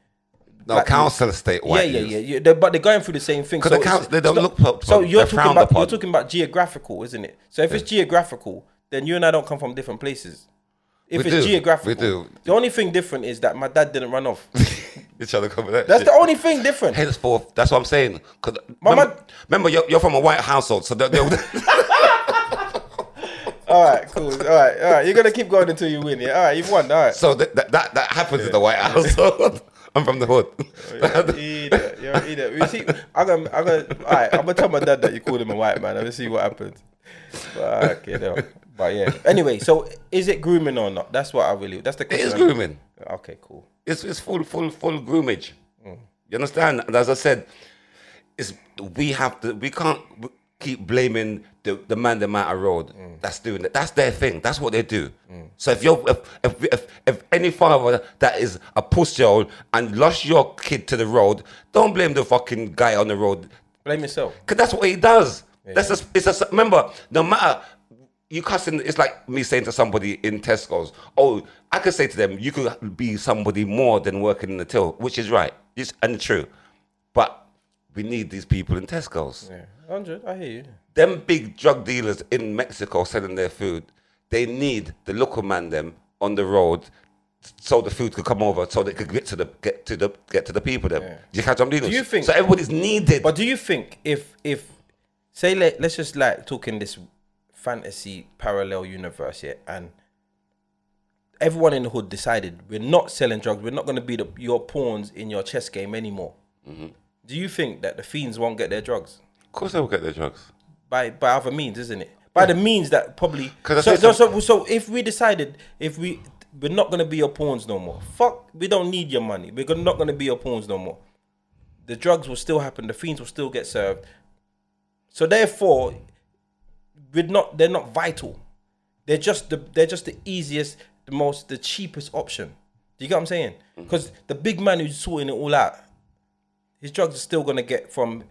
B: No,
A: Black
B: council estate white.
A: yeah, yeah,
B: youths.
A: yeah, yeah. They're- but they're going through the same thing.
B: 'Cause the council- they don't
A: not-
B: look up-
A: So you're talking
B: frowned
A: about you're talking about geographical, isn't it? So if it's geographical, then you and I don't come from different places. If
B: We
A: it's
B: do,
A: geographical,
B: we do.
A: The only thing different is that my dad didn't run off.
B: You're trying to cover that.
A: That's
B: shit.
A: the only thing different.
B: Henceforth, that's what I'm saying. 'Cause
A: My
B: remember,
A: man-
B: remember you're, you're from a white household, so they'll, they'll,
A: All right, cool. All right, all right. You're gonna keep going until you win. Yeah. All right, you've won. All right.
B: so that, that that that happens in the white household. I'm from the hood.
A: You're an idiot. You see, I'm gonna, I'm gonna, all right, I'm gonna tell my dad that you called him a white man. I'm gonna see what happens. But, okay, no. but yeah. Anyway, so is it grooming or not? That's what I really. That's the
B: It
A: question.
B: is
A: I'm-
B: grooming.
A: Okay, cool.
B: It's it's full full full groomage.
A: Mm.
B: You understand? And as I said, it's we have to. We can't keep blaming the the man the matter road
A: Mm.
B: that's doing it. That's their thing. That's what they do. So if you're if, if if if any father that is a pussy and lost your kid to the road, don't blame the fucking guy on the road
A: Blame yourself.
B: Cause that's what he does. That's a, it's a remember. No matter you cussing, it's like me saying to somebody in Tesco's, "Oh, I could say to them, you could be somebody more than working in the till," which is right, it's, and true. But we need these people in Tesco's.
A: Yeah, hundred. I hear you.
B: Them big drug dealers in Mexico selling their food, they need the local man them on the road. So the food could come over, so they could get to the get to the get to the people. Them, you catch what I'm dealing
A: Do you think-
B: so? Everybody's needed.
A: But do you think if if say let let's just like talk in this fantasy parallel universe here and everyone in the hood decided we're not selling drugs, we're not going to be the, your pawns in your chess game anymore.
B: Mm-hmm.
A: Do you think that the fiends won't get their drugs
B: of course, they will get their drugs.
A: by by other means, isn't it? By the means that probably. So, so, so, so if we decided if we we're not going to be your pawns no more, fuck, we don't need your money. We're not going to be your pawns no more. The drugs will still happen. The fiends will still get served. So therefore, we're not. They're not vital. They're just the. They're just the easiest, the most, the cheapest option. Do you get what I'm saying? Mm-hmm. Because the big man who's sorting it all out, his drugs are still gonna get from,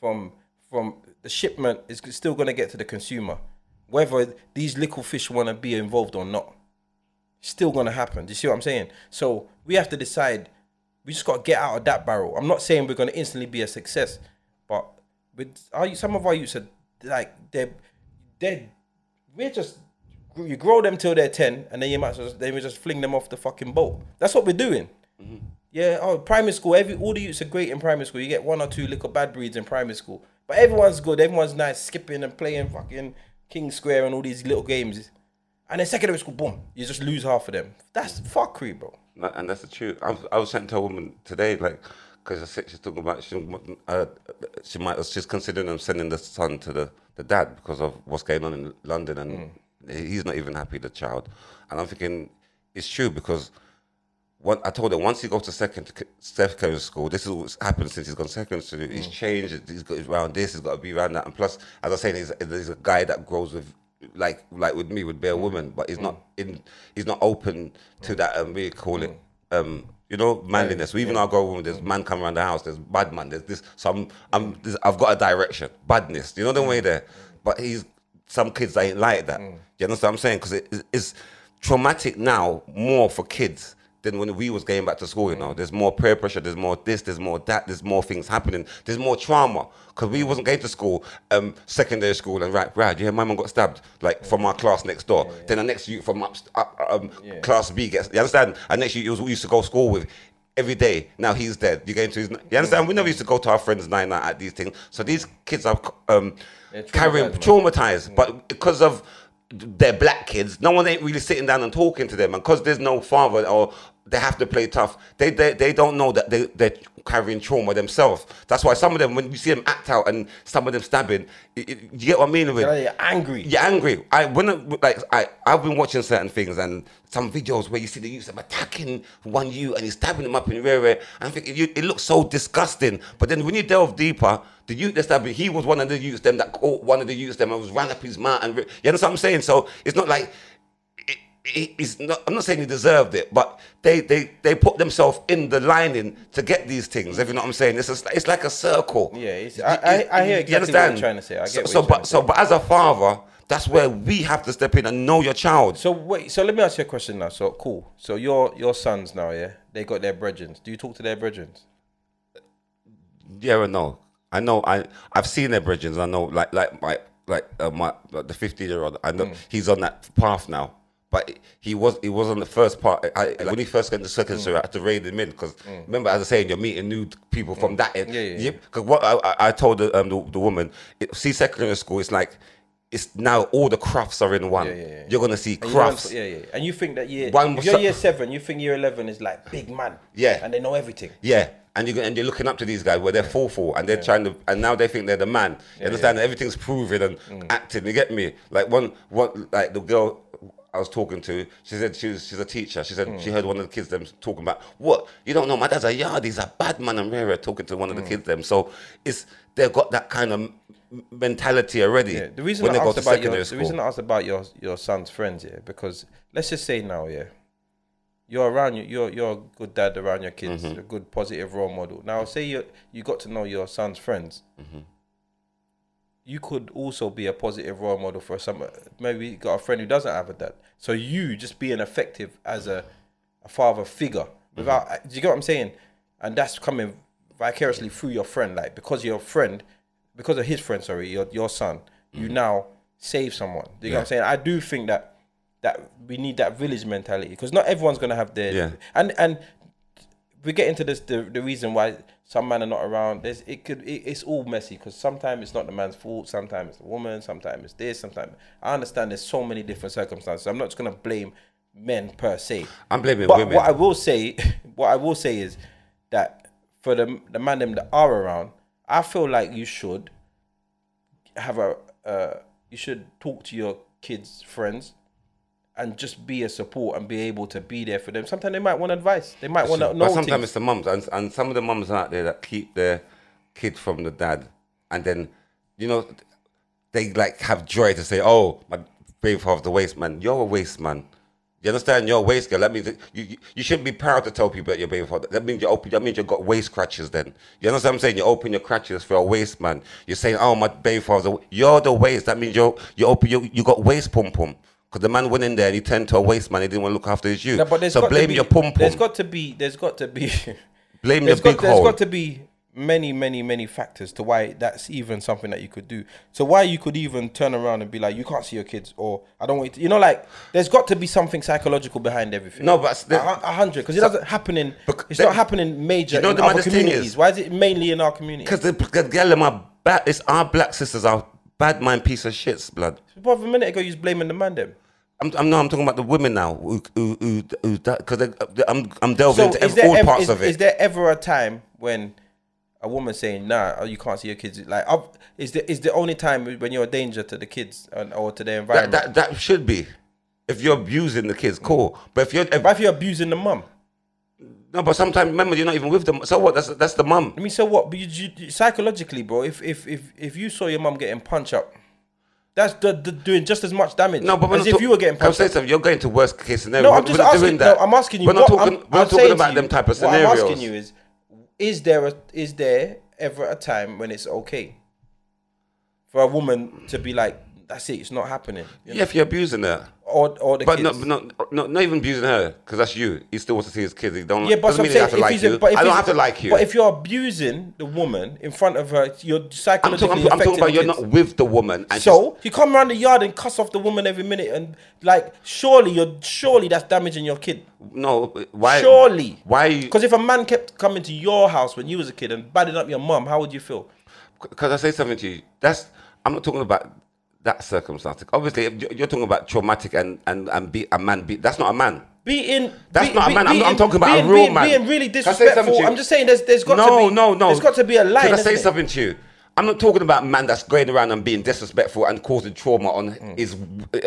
A: from, from the shipment is still gonna get to the consumer, whether these little fish want to be involved or not. Still gonna happen. Do you see what I'm saying? So we have to decide. We just gotta get out of that barrel. I'm not saying we're gonna instantly be a success, but with our, some of our youths are like they're they're we're just you grow them till they're ten, and then you might well then we just fling them off the fucking boat. That's what we're doing. Mm-hmm. Yeah, oh, primary school. Every all the youths are great in primary school. You get one or two little bad breeds in primary school, but everyone's good. Everyone's nice, skipping and playing fucking King Square and all these little games. And then secondary school, boom, you just lose half of them. That's fuckery, bro.
B: And that's the truth. I was, I was saying to a woman today, like, because I said she's talking about she, uh, she might she's considering them sending the son to the, the dad because of what's going on in London, and he's not even happy the child. And I'm thinking it's true because what I told her once he goes to second secondary school, this is what's happened since he's gone secondary school. He's changed. He's got around this. He's got to be around that. And plus, as I say, he's, he's a guy that grows with like like with me with bare women, but he's not in. He's not open to that. Um, we call it. Um, you know, manliness. We even our grown women, there's man come around the house. There's bad man. There's this. So I'm. I'm. This, I've got a direction. Badness. You know the mm. way there. But he's some kids ain't like that. Mm. You understand what I'm saying? Because it, it's traumatic now more for kids than when we was going back to school. You know, there's more peer pressure. There's more this. There's more that. There's more things happening. There's more trauma because we wasn't going to school, um, secondary school, and right, right. Yeah, my mum got stabbed like from our class next door. Then the next youth from up, up um, class B gets. You understand? And next you we used to go to school with. Every day now he's dead. You're going to his. You understand? We never used to go to our friends' night night at these things. So these kids are um, carrying
A: traumatized, man.
B: traumatized, but because of they're black kids, no one ain't really sitting down and talking to them, and because there's no father or they have to play tough, they they, they don't know that they they're carrying trauma themselves. That's why some of them, when you see them act out and some of them stabbing, it, it- you get what I mean with
A: You're angry.
B: you're angry. I when I- like I I've been watching certain things and some videos where you see the youths them attacking one you and he's stabbing them up in the rear. And I think it, it looks so disgusting. But then when you delve deeper, the youth that stabbed him, he was one of the youths them that caught one of the youths them and was ran up his mouth and you know what I'm saying? So it's not like it, not, I'm not saying he deserved it, but they, they, they put themselves in the lining to get these things. If you know what I'm saying, it's a, it's like a circle.
A: Yeah, it's- I- I- I hear exactly what you're trying to say. I get
B: so,
A: what
B: so but so but as a father, that's where we have to step in and know your child.
A: So wait, so let me ask you a question now. So cool. So your your sons now, yeah, they got their brethren. Do you talk to their brethren?
B: Yeah or no? I know. I I've seen their bridges. I know, like like my like uh, my like the 15 year old. I
A: Mm.
B: know he's on that path now. But he was he was on the first part. I, when he first got into second,
A: Mm.
B: so I had to rein him in because remember, as I was saying, you're meeting new people from that end.
A: Mm. Yeah, yeah, yeah.
B: Because what I, I- told the, um, the, the woman, it, see secondary school, it's like it's now all the crafts are in one.
A: Yeah, yeah, yeah.
B: You're gonna see crafts.
A: yeah, yeah. And you think that year,
B: One
A: if you're year seven, you think year eleven is like big man.
B: Yeah.
A: And they know everything.
B: Yeah, and you and you're looking up to these guys where they're full for, and they're trying to, and now they think they're the man. You understand? Everything's proven and
A: Mm.
B: acting. You get me? Like one, one, like the girl I was talking to, she said she was, she's a teacher. She said
A: Mm.
B: she heard one of the kids them talking about what you don't know. My dad's a yard. He's a bad man and rare. Talking to one
A: Mm.
B: of the kids them. So it's they've got that kind of mentality already.
A: Yeah. The reason I asked about your, the reason I asked about your your son's friends, yeah, because let's just say now, yeah, you're around you, you're you're a good dad around your kids,
B: Mm-hmm.
A: a good positive role model. Now, say you you got to know your son's friends.
B: Mm-hmm.
A: You could also be a positive role model for some. Maybe you got a friend who doesn't have a dad, so you just being effective as a, a father figure mm-hmm. without. Uh, do you get what I'm saying? And that's coming vicariously through your friend, like because your friend, because of his friend, sorry, your your son, you mm-hmm. now save someone. Do you get what I'm saying? I do think that that we need that village mentality because not everyone's gonna have their
B: Yeah.
A: and and we get into this the, the reason why some men are not around. There's it could it, it's all messy because sometimes it's not the man's fault sometimes it's the woman sometimes it's this sometimes i understand there's so many different circumstances. I'm not just going to blame men per se.
B: I'm blaming
A: but
B: women.
A: what i will say what i will say is that for the the man them that are around i feel like you should have a uh you should talk to your kids friends and just be a support and be able to be there for them. Sometimes they might want advice. They might want to know
B: But sometimes
A: things.
B: it's the mums, and, and some of the mums out there that keep their kid from the dad, and then, you know, they like have joy to say, "Oh, my baby father's the waste man. You're a waste man." You understand? You're a waste girl. That means that you, you, you shouldn't be proud to tell people that you're baby father. That means you're open. That means you've got waste crutches. Then you understand what I'm saying? You open your crutches for a waste man. You're saying, "Oh, my baby father's a, you're the waste." That means you're you open you you got waste pum pum. Because the man went in there and he turned to a waste man. He didn't want to look after his youth.
A: No,
B: so blame
A: be-
B: your pum
A: There's got to be. There's got to be.
B: Blame your
A: there's got,
B: big
A: there's
B: hole.
A: got to be many, many, many factors to why that's even something that you could do. So why you could even turn around and be like, you can't see your kids, or I don't want you to. You know, like there's got to be something psychological behind everything.
B: No, but
A: a,
B: the-
A: a hundred because it doesn't happen in. It's
B: then-
A: not happening major
B: You know
A: in
B: the
A: other communities.
B: is-
A: Why is it mainly in our community?
B: Because the, the girl in my bad, it's our black sisters are bad mind piece of shits, blood.
A: But a minute ago, you was blaming the man them.
B: I'm, I'm no, I'm talking about the women now who, who, who, who that because uh, I'm, I'm delving
A: So
B: into
A: is
B: ev-
A: there,
B: all
A: ever,
B: parts
A: is,
B: of it.
A: is there ever a time when a woman saying, "Nah, oh, you can't see your kids"? Like, I've- is the is the only time when you're a danger to the kids and, or to their
B: that,
A: environment?
B: that that should be. If you're abusing the kids, cool. But if you're if,
A: But if you're abusing the mum,
B: no, but sometimes remember you're not even with them. So what? That's that's the mum.
A: I mean, so what? But you, you, psychologically, bro, if if if if you saw your mum getting punched up, that's the, the doing just as much damage
B: No, but we're
A: as
B: not
A: if
B: talk-
A: you were getting
B: Can I'm
A: saying
B: something? You're going to worst case scenario.
A: No, I'm
B: We're
A: just asking.
B: that.
A: No, I'm asking you.
B: We're not
A: what
B: talking.
A: I'm,
B: we're not talking about
A: to
B: them type of
A: What
B: scenarios.
A: I'm asking you is, is there a, is there ever a time when it's okay for a woman to be like, that's it. It's not happening. you know?
B: Yeah, if you're abusing her.
A: Or or the
B: But
A: kids.
B: not, not, not, not even abusing her, because that's you. He still wants to see his kids. He don't.
A: Yeah, but
B: doesn't mean
A: saying
B: has to like you.
A: but
B: I don't have to like you.
A: But if you're abusing the woman in front of her, you're
B: I'm
A: psychologically
B: talking, I'm talking about you're not with the woman. And
A: So you come around the yard and cuss off the woman every minute, and like surely you're surely that's damaging your kid.
B: no, why?
A: Surely.
B: Why? you-
A: Because if a man kept coming to your house when you was a kid and badding up your mum, how would you feel?
B: Because I say something to you. That's I'm not talking about that circumstance. Obviously, you're talking about traumatic and and and be a man. Be, that's not a man.
A: Beating.
B: That's
A: be-
B: not a
A: be-
B: man. I'm not- I'm talking about a real man.
A: Being really
B: I say something to
A: disrespectful. I'm just saying there's there's got
B: no,
A: to be
B: no, no.
A: There's got to be a line.
B: Can I say
A: it?
B: something to you? I'm not talking about man that's going around and being disrespectful and causing trauma on his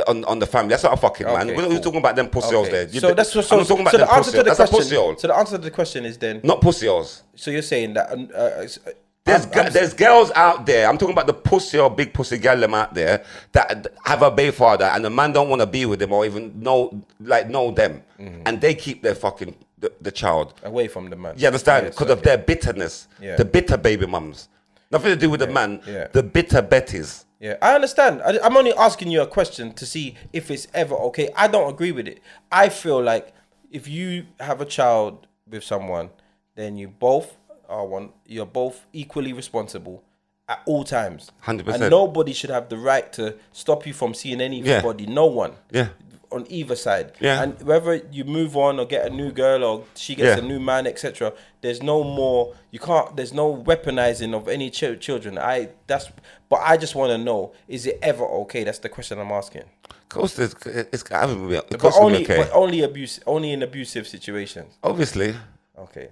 B: on, on the family. That's not a fucking man.
A: Okay,
B: We're not
A: cool.
B: talking about them pussy holes
A: Okay.
B: there. You-
A: So that's so,
B: I'm
A: so,
B: not talking about
A: so the answer to the.
B: That's
A: question. So the answer to the question is then.
B: Not pussy holes.
A: So you're saying that uh, uh,
B: There's,
A: I'm- I'm-
B: there's girls out there. I'm talking about the pussy or big pussy gal them out there that have a bay father and the man don't want to be with them or even know like know them,
A: Mm-hmm.
B: and they keep their fucking the, the child.
A: away from the man.
B: You understand?
A: Yeah,
B: Because of their bitterness,
A: Yeah.
B: the bitter baby mums. Nothing to do with the man.
A: yeah.
B: The bitter Betties.
A: Yeah, I understand. I, I'm only asking you a question to see if it's ever okay. I don't agree with it. I feel like if you have a child with someone, then you both are one. You're both equally responsible at all times.
B: 100%.
A: And nobody should have the right to stop you from seeing anybody. No one.
B: Yeah.
A: On either side.
B: Yeah.
A: And whether you move on or get a new girl or she gets
B: Yeah.
A: a new man, etc. There's no more. You can't. There's no weaponizing of any ch- children. I. That's. But I just want to know: Is it ever okay? That's the question I'm asking.
B: Of course, it's, it's I haven't been. Of
A: But
B: it's
A: only,
B: okay.
A: but only abuse, only in abusive situations.
B: Obviously,
A: okay,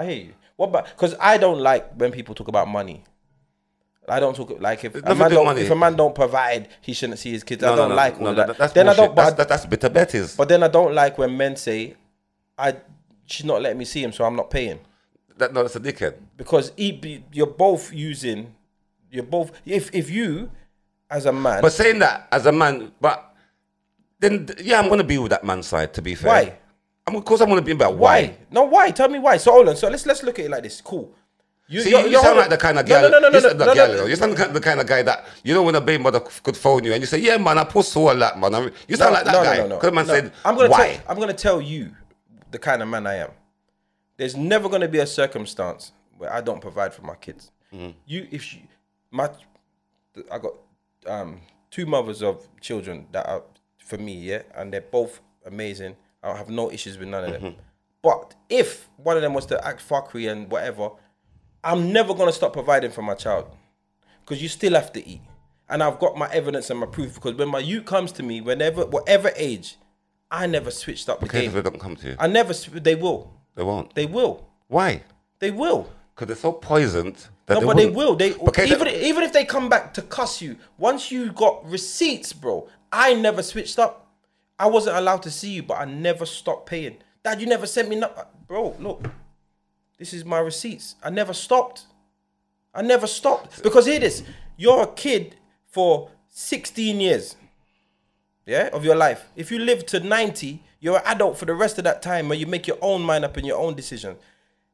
A: I hear you. What about? Because I don't like when people talk about money. I don't talk like if a man
B: do
A: don't, if a man don't provide, he shouldn't see his kids. I
B: no, no,
A: don't
B: no,
A: like
B: no,
A: all
B: no,
A: that.
B: That's
A: then I don't. But,
B: That's, that, that's bitter Bettys.
A: but then I don't like when men say, "I, she's not letting me see him, so I'm not paying."
B: that, no, that's a dickhead.
A: because he, you're both using, you're both. If if you, as a man,
B: But saying that as a man, but then yeah, I'm gonna be with that man's side. To be fair,
A: Why?
B: I'm, of course, I'm gonna be about
A: why?
B: why.
A: No, why? Tell me why. So hold on. So let's let's look at it like this. Cool. You,
B: See,
A: you're-
B: you sound like the kind of guy.
A: No, no, no, no,
B: you sound
A: no,
B: like
A: no, no.
B: You sound the kind- of guy that you know when a baby mother could phone you and you say, "Yeah, man, I push all that, man." I mean, you sound like that
A: no,
B: guy.
A: No, no, no.
B: Man
A: No.
B: said,
A: I'm gonna
B: "Why?"
A: Tell, I'm gonna tell you the kind of man I am. There's never gonna be a circumstance where I don't provide for my kids.
B: Mm-hmm.
A: You, if you, my, I got um, two mothers of children that are for me, yeah, and they're both amazing. I have no issues with none of them.
B: Mm-hmm.
A: But if one of them was to act fuckery and whatever, I'm never gonna stop providing for my child because you still have to eat. And I've got my evidence and my proof because when my youth comes to me, whenever, whatever age, I never switched up the
B: Okay,
A: game.
B: if they don't come to you,
A: I never. They will.
B: they won't.
A: They will.
B: Why?
A: They will.
B: Because they're so poisoned that
A: No,
B: they
A: but they
B: wouldn't.
A: will. They
B: Okay,
A: even
B: that-
A: even if they come back to cuss you, once you got receipts, bro. I never switched up. I wasn't allowed to see you, but I never stopped paying. Dad, you never sent me no, uh, bro. Look, this is my receipts. I never stopped. I never stopped because hear this: you're a kid for 16 years, yeah, of your life. If you live to 90, you're an adult for the rest of that time, where you make your own mind up and your own decision.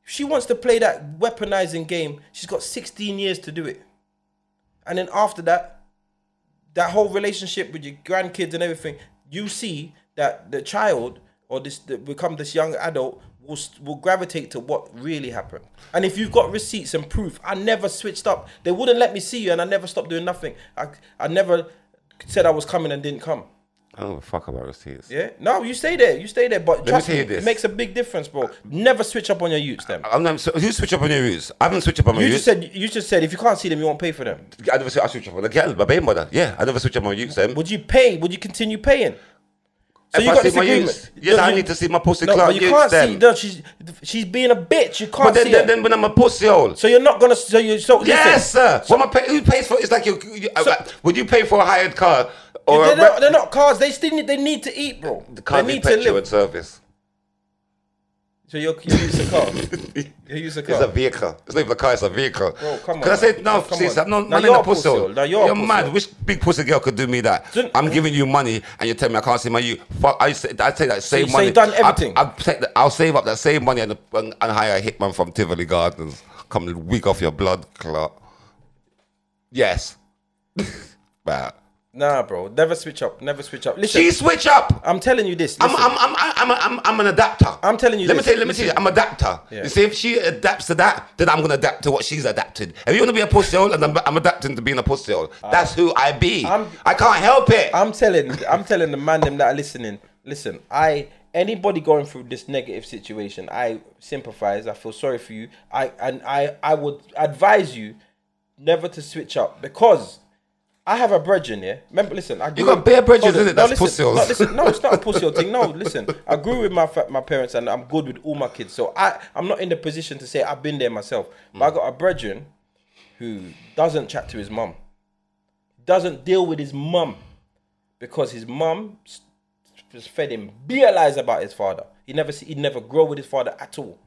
A: If she wants to play that weaponizing game, she's got 16 years to do it. And then after that, that whole relationship with your grandkids and everything, you see that the child or this the, become this young adult will will gravitate to what really happened. And if you've got receipts and proof, I never switched up. They wouldn't let me see you, and I never stopped doing nothing. I I never said I was coming and didn't come.
B: I don't give a fuck about receipts.
A: Yeah, no, you stay there, you stay there. But
B: me
A: trust
B: tell
A: me,
B: you this.
A: it makes a big difference, bro. Never switch up on your youths, them.
B: I'm not, so you switch up on your roots. I haven't switched up on my
A: You just said you just said if you can't see them, you won't pay for them.
B: I never said I switch up on the girl, my baby mother. Yeah, I never switch up on my youths. Them.
A: Would you pay? Would you continue paying? So
B: If
A: you
B: I
A: got
B: see my youths, yes, I need to see my pussy
A: No,
B: clout
A: but you can't see. No, she's she's being a bitch. You can't
B: But then,
A: see
B: then,
A: her.
B: then when I'm a pussy hole.
A: so you're not gonna. So you. So listen,
B: Yes, sir. What am I pay, who pays for? It's like you. you uh, would you pay for a hired car or
A: They're not, they're not cars. They still need. They need to eat, bro.
B: the car
A: they
B: need
A: to live.
B: and service?
A: So you're, you use a car. You use a car.
B: It's a vehicle. It's not even a car. It's a vehicle.
A: Bro, come on.
B: Can I say no?
A: Come
B: Sis,
A: on.
B: I'm not.
A: Now
B: man in a pussy.
A: pussy. Now you're
B: You're
A: pussy
B: mad. Which big pussy girl could do me that?
A: Didn't-
B: I'm giving you money and you tell me I can't see my you. Fuck. I say I take that same
A: you
B: money.
A: say done everything?
B: I, I'll, take that, I'll save up that same money and, and, and hire a hitman from Tivoli Gardens. Come week off your blood clot. Yes. but
A: Nah, bro. Never switch up. Never switch up. Listen,
B: She switch up.
A: I'm telling you this.
B: I'm. I'm, I'm, I'm, I'm, I'm an adapter.
A: I'm telling you
B: Let
A: this,
B: me tell you, let me tell you. I'm an adapter.
A: Yeah.
B: You see, if she adapts to that, then I'm gonna adapt to what she's adapted. If you want to be a pussy hole, and I'm, I'm adapting to being a pussy hole, ah. that's who I be.
A: I'm-
B: I can't help it.
A: I'm telling, I'm telling the man them that are listening. Listen, I anybody going through this negative situation, I sympathize. I feel sorry for you. I and I, I would advise you never to switch up because I have a brethren. Yeah, remember. Listen, I grew
B: got
A: with-
B: bare brethren,
A: on.
B: innit? That's
A: listen. No, listen, no, it's not a pussy thing. No, listen, I grew with my my parents and I'm good with all my kids. So I I'm not in the position to say I've been there myself. But I mm. got a brethren who doesn't chat to his mum, doesn't deal with his mum because his mum just fed him beer lies about his father. He never see, he never grow with his father at all.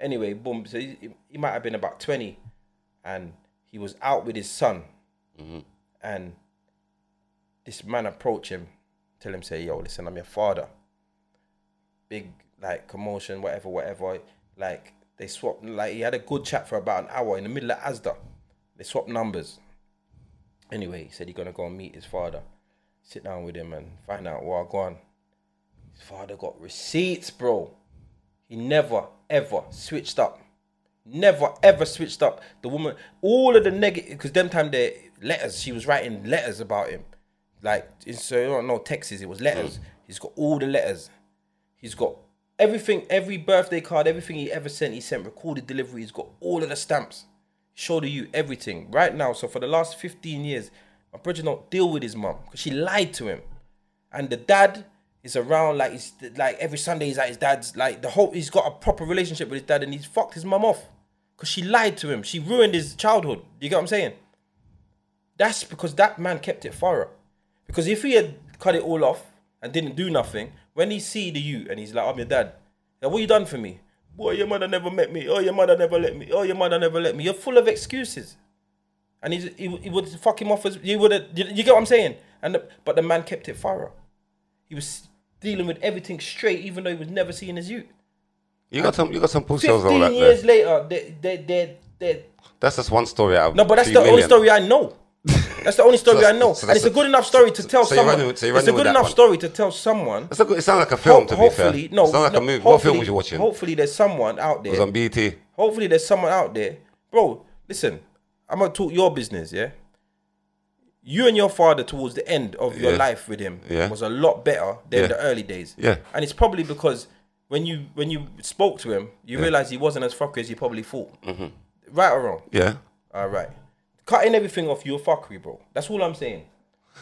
A: Anyway, boom. So he, he might have been about twenty, and he was out with his son, mm-hmm. And this man approach him, tell him say, "Yo, listen, I'm your father." Big like commotion, whatever, whatever. Like they swapped. Like he had a good chat for about an hour in the middle of Asda. They swapped numbers. Anyway, he said he's gonna go and meet his father. Sit down with him and find out what going. His father got receipts, bro. He never ever switched up. Never ever switched up. The woman, all of the negative, because them time the letters, she was writing letters about him. Like, so you don't know texts, it was letters. Mm. He's got all the letters. He's got everything, every birthday card, everything he ever sent, he sent recorded delivery. He's got all of the stamps. Showed you everything right now. So for the last 15 years, my brother don't deal with his mum because she lied to him. And the dad is around like he's like every Sunday he's at his dad's like the whole he's got a proper relationship with his dad and he's fucked his mum off. Because she lied to him. She ruined his childhood. You get what I'm saying? That's because that man kept it thorough. Because if he had cut it all off and didn't do nothing, when he see the you and he's like, I'm your dad. Yeah, what you done for me? Boy, your mother never met me. Oh, your mother never let me. Oh, your mother never let me. You're full of excuses. And he's, he, he would fuck him off as you would have. You, you get what I'm saying? And the, but the man kept it thorough. He was dealing with everything straight, even though he was never seeing his youth.
B: you got some, you got some pussy holes all
A: Fifteen years
B: there.
A: later, they they they they
B: That's just one story out of
A: no, but that's the only story I know. That's the only story
B: So-
A: I know,
B: so
A: and it's a good enough story to tell
B: so
A: someone.
B: with- so
A: it's a good enough story to tell someone.
B: It's a good, it sounds like a film, to be fair.
A: no,
B: it sounds like
A: no,
B: a movie. What film was you watching?
A: Hopefully, there's someone out
B: it was
A: there.
B: on BET.
A: Hopefully, there's someone out there, bro. Listen, I'm gonna talk your business, yeah. You and your father towards the end of your
B: Yeah.
A: life with him
B: Yeah.
A: was a lot better than
B: Yeah.
A: the early days.
B: Yeah.
A: and it's probably because when you when you spoke to him, you realized he wasn't as fucky as you probably thought.
B: Mm-hmm.
A: Right or wrong?
B: Yeah.
A: All right. Cutting everything off your fuckery, bro. That's all I'm saying.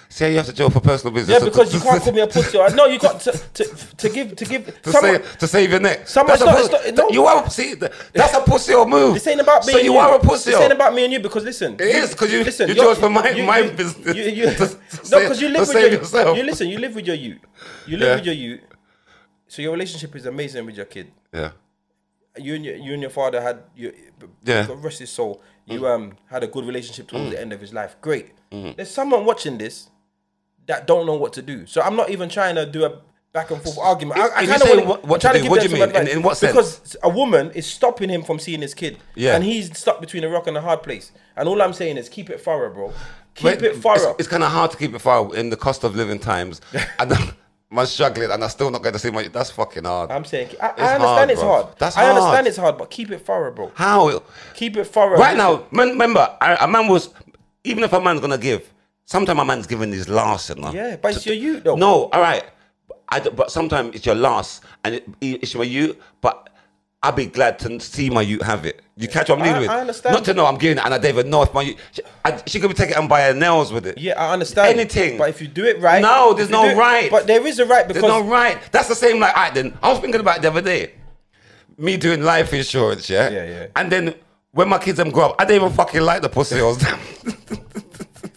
B: See, you have to jail for personal business.
A: Yeah, because you can't call me a pussy. No, you got to to, to give to give.
B: to,
A: someone-
B: save, to save your neck.
A: Someone-
B: That's
A: it's not- it's not- no.
B: You are see. th- That's a pussy or move.
A: This ain't about me.
B: So
A: and
B: you are a pussy.
A: This
B: or-
A: ain't about me and you because listen.
B: It is, 'cause you-
A: listen.
B: you chose for my- my business
A: You, you,
B: to- to
A: no, because you live with your,
B: yourself.
A: You listen. You live with your you. You live
B: Yeah.
A: with your you. So your relationship is amazing with your kid.
B: Yeah.
A: You and your you and your father had your
B: Yeah.
A: Rest his soul. You mm. um had a good relationship towards mm. the end of his life. Great. Mm. There's someone watching this that don't know what to do. So I'm not even trying to do a back and forth argument. I, I kinda wanna-
B: what- what to do,
A: give
B: what do you mean? In- in what sense?
A: Because a woman is stopping him from seeing his kid.
B: Yeah.
A: And he's stuck between a rock and a hard place. And all I'm saying is keep it thorough, bro. Keep
B: Wait,
A: it thorough.
B: It's, it's kind of hard to keep it far in the cost of living times. I'm struggling, and I'm still not going to see my. That's fucking hard.
A: I'm saying I, I understand
B: hard,
A: it's
B: bro.
A: hard.
B: That's
A: I understand it's hard, but keep it thorough, bro.
B: How?
A: Keep it thorough.
B: Right now, man, remember, a, a man was. Even if a man's gonna give, sometimes a man's giving his last, you know.
A: Yeah, but it's your youth though.
B: No, all right. I but sometimes it's your last, and it, it's your youth. But I'd be glad to see my youth have it. You catch what I'm dealing with?
A: I understand.
B: Not to know I'm giving it, and I don't even my. She, I, she could be taking it and buy her nails with it.
A: Yeah, I understand.
B: Anything.
A: But if you do it right.
B: No, there's no
A: it-
B: right.
A: But there is a right because
B: There's no right. That's the same like I then. I was thinking about it the other day. Me doing life insurance, yeah?
A: Yeah, yeah.
B: And then when my kids them grow up, I don't even fucking like the pussy holes.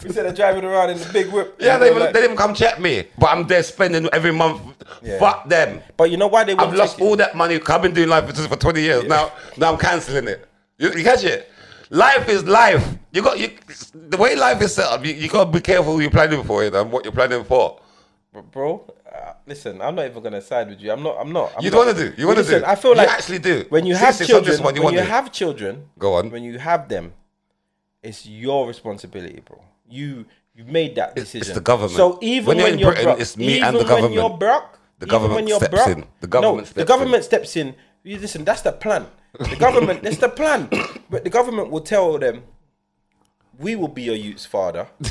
A: instead of driving around in the big whip.
B: yeah, they even,
A: like-
B: they didn't even come check me. But I'm there spending every month.
A: Yeah.
B: Fuck them.
A: But you know why they
B: I've lost
A: it?
B: all that money. I've been doing life insurance for 20 years. Now, now I'm cancelling it. You, you catch it? Life is life. You got you. The way life is set up, you, you got to be careful who you're planning for it and what you're planning for.
A: bro. Uh, listen, I'm not even gonna side with you. I'm not. I'm not. I'm
B: You
A: not.
B: wanna do, you wanna
A: listen,
B: do.
A: I feel like You
B: actually do.
A: When you have children,
B: one you
A: when you
B: do.
A: have children,
B: Go on.
A: When you have them, it's your responsibility, bro. You you made that
B: It's-
A: decision.
B: it's the government.
A: So even
B: When
A: when,
B: you're in Britain,
A: broke,
B: it's me
A: even
B: and the
A: when
B: government.
A: you're broke,
B: The government
A: when you're
B: steps
A: broke,
B: in. The government steps in.
A: no, the
B: steps
A: government steps in. You listen, that's the plan. The government, that's the plan. But the government will tell them, we will be your youth's father.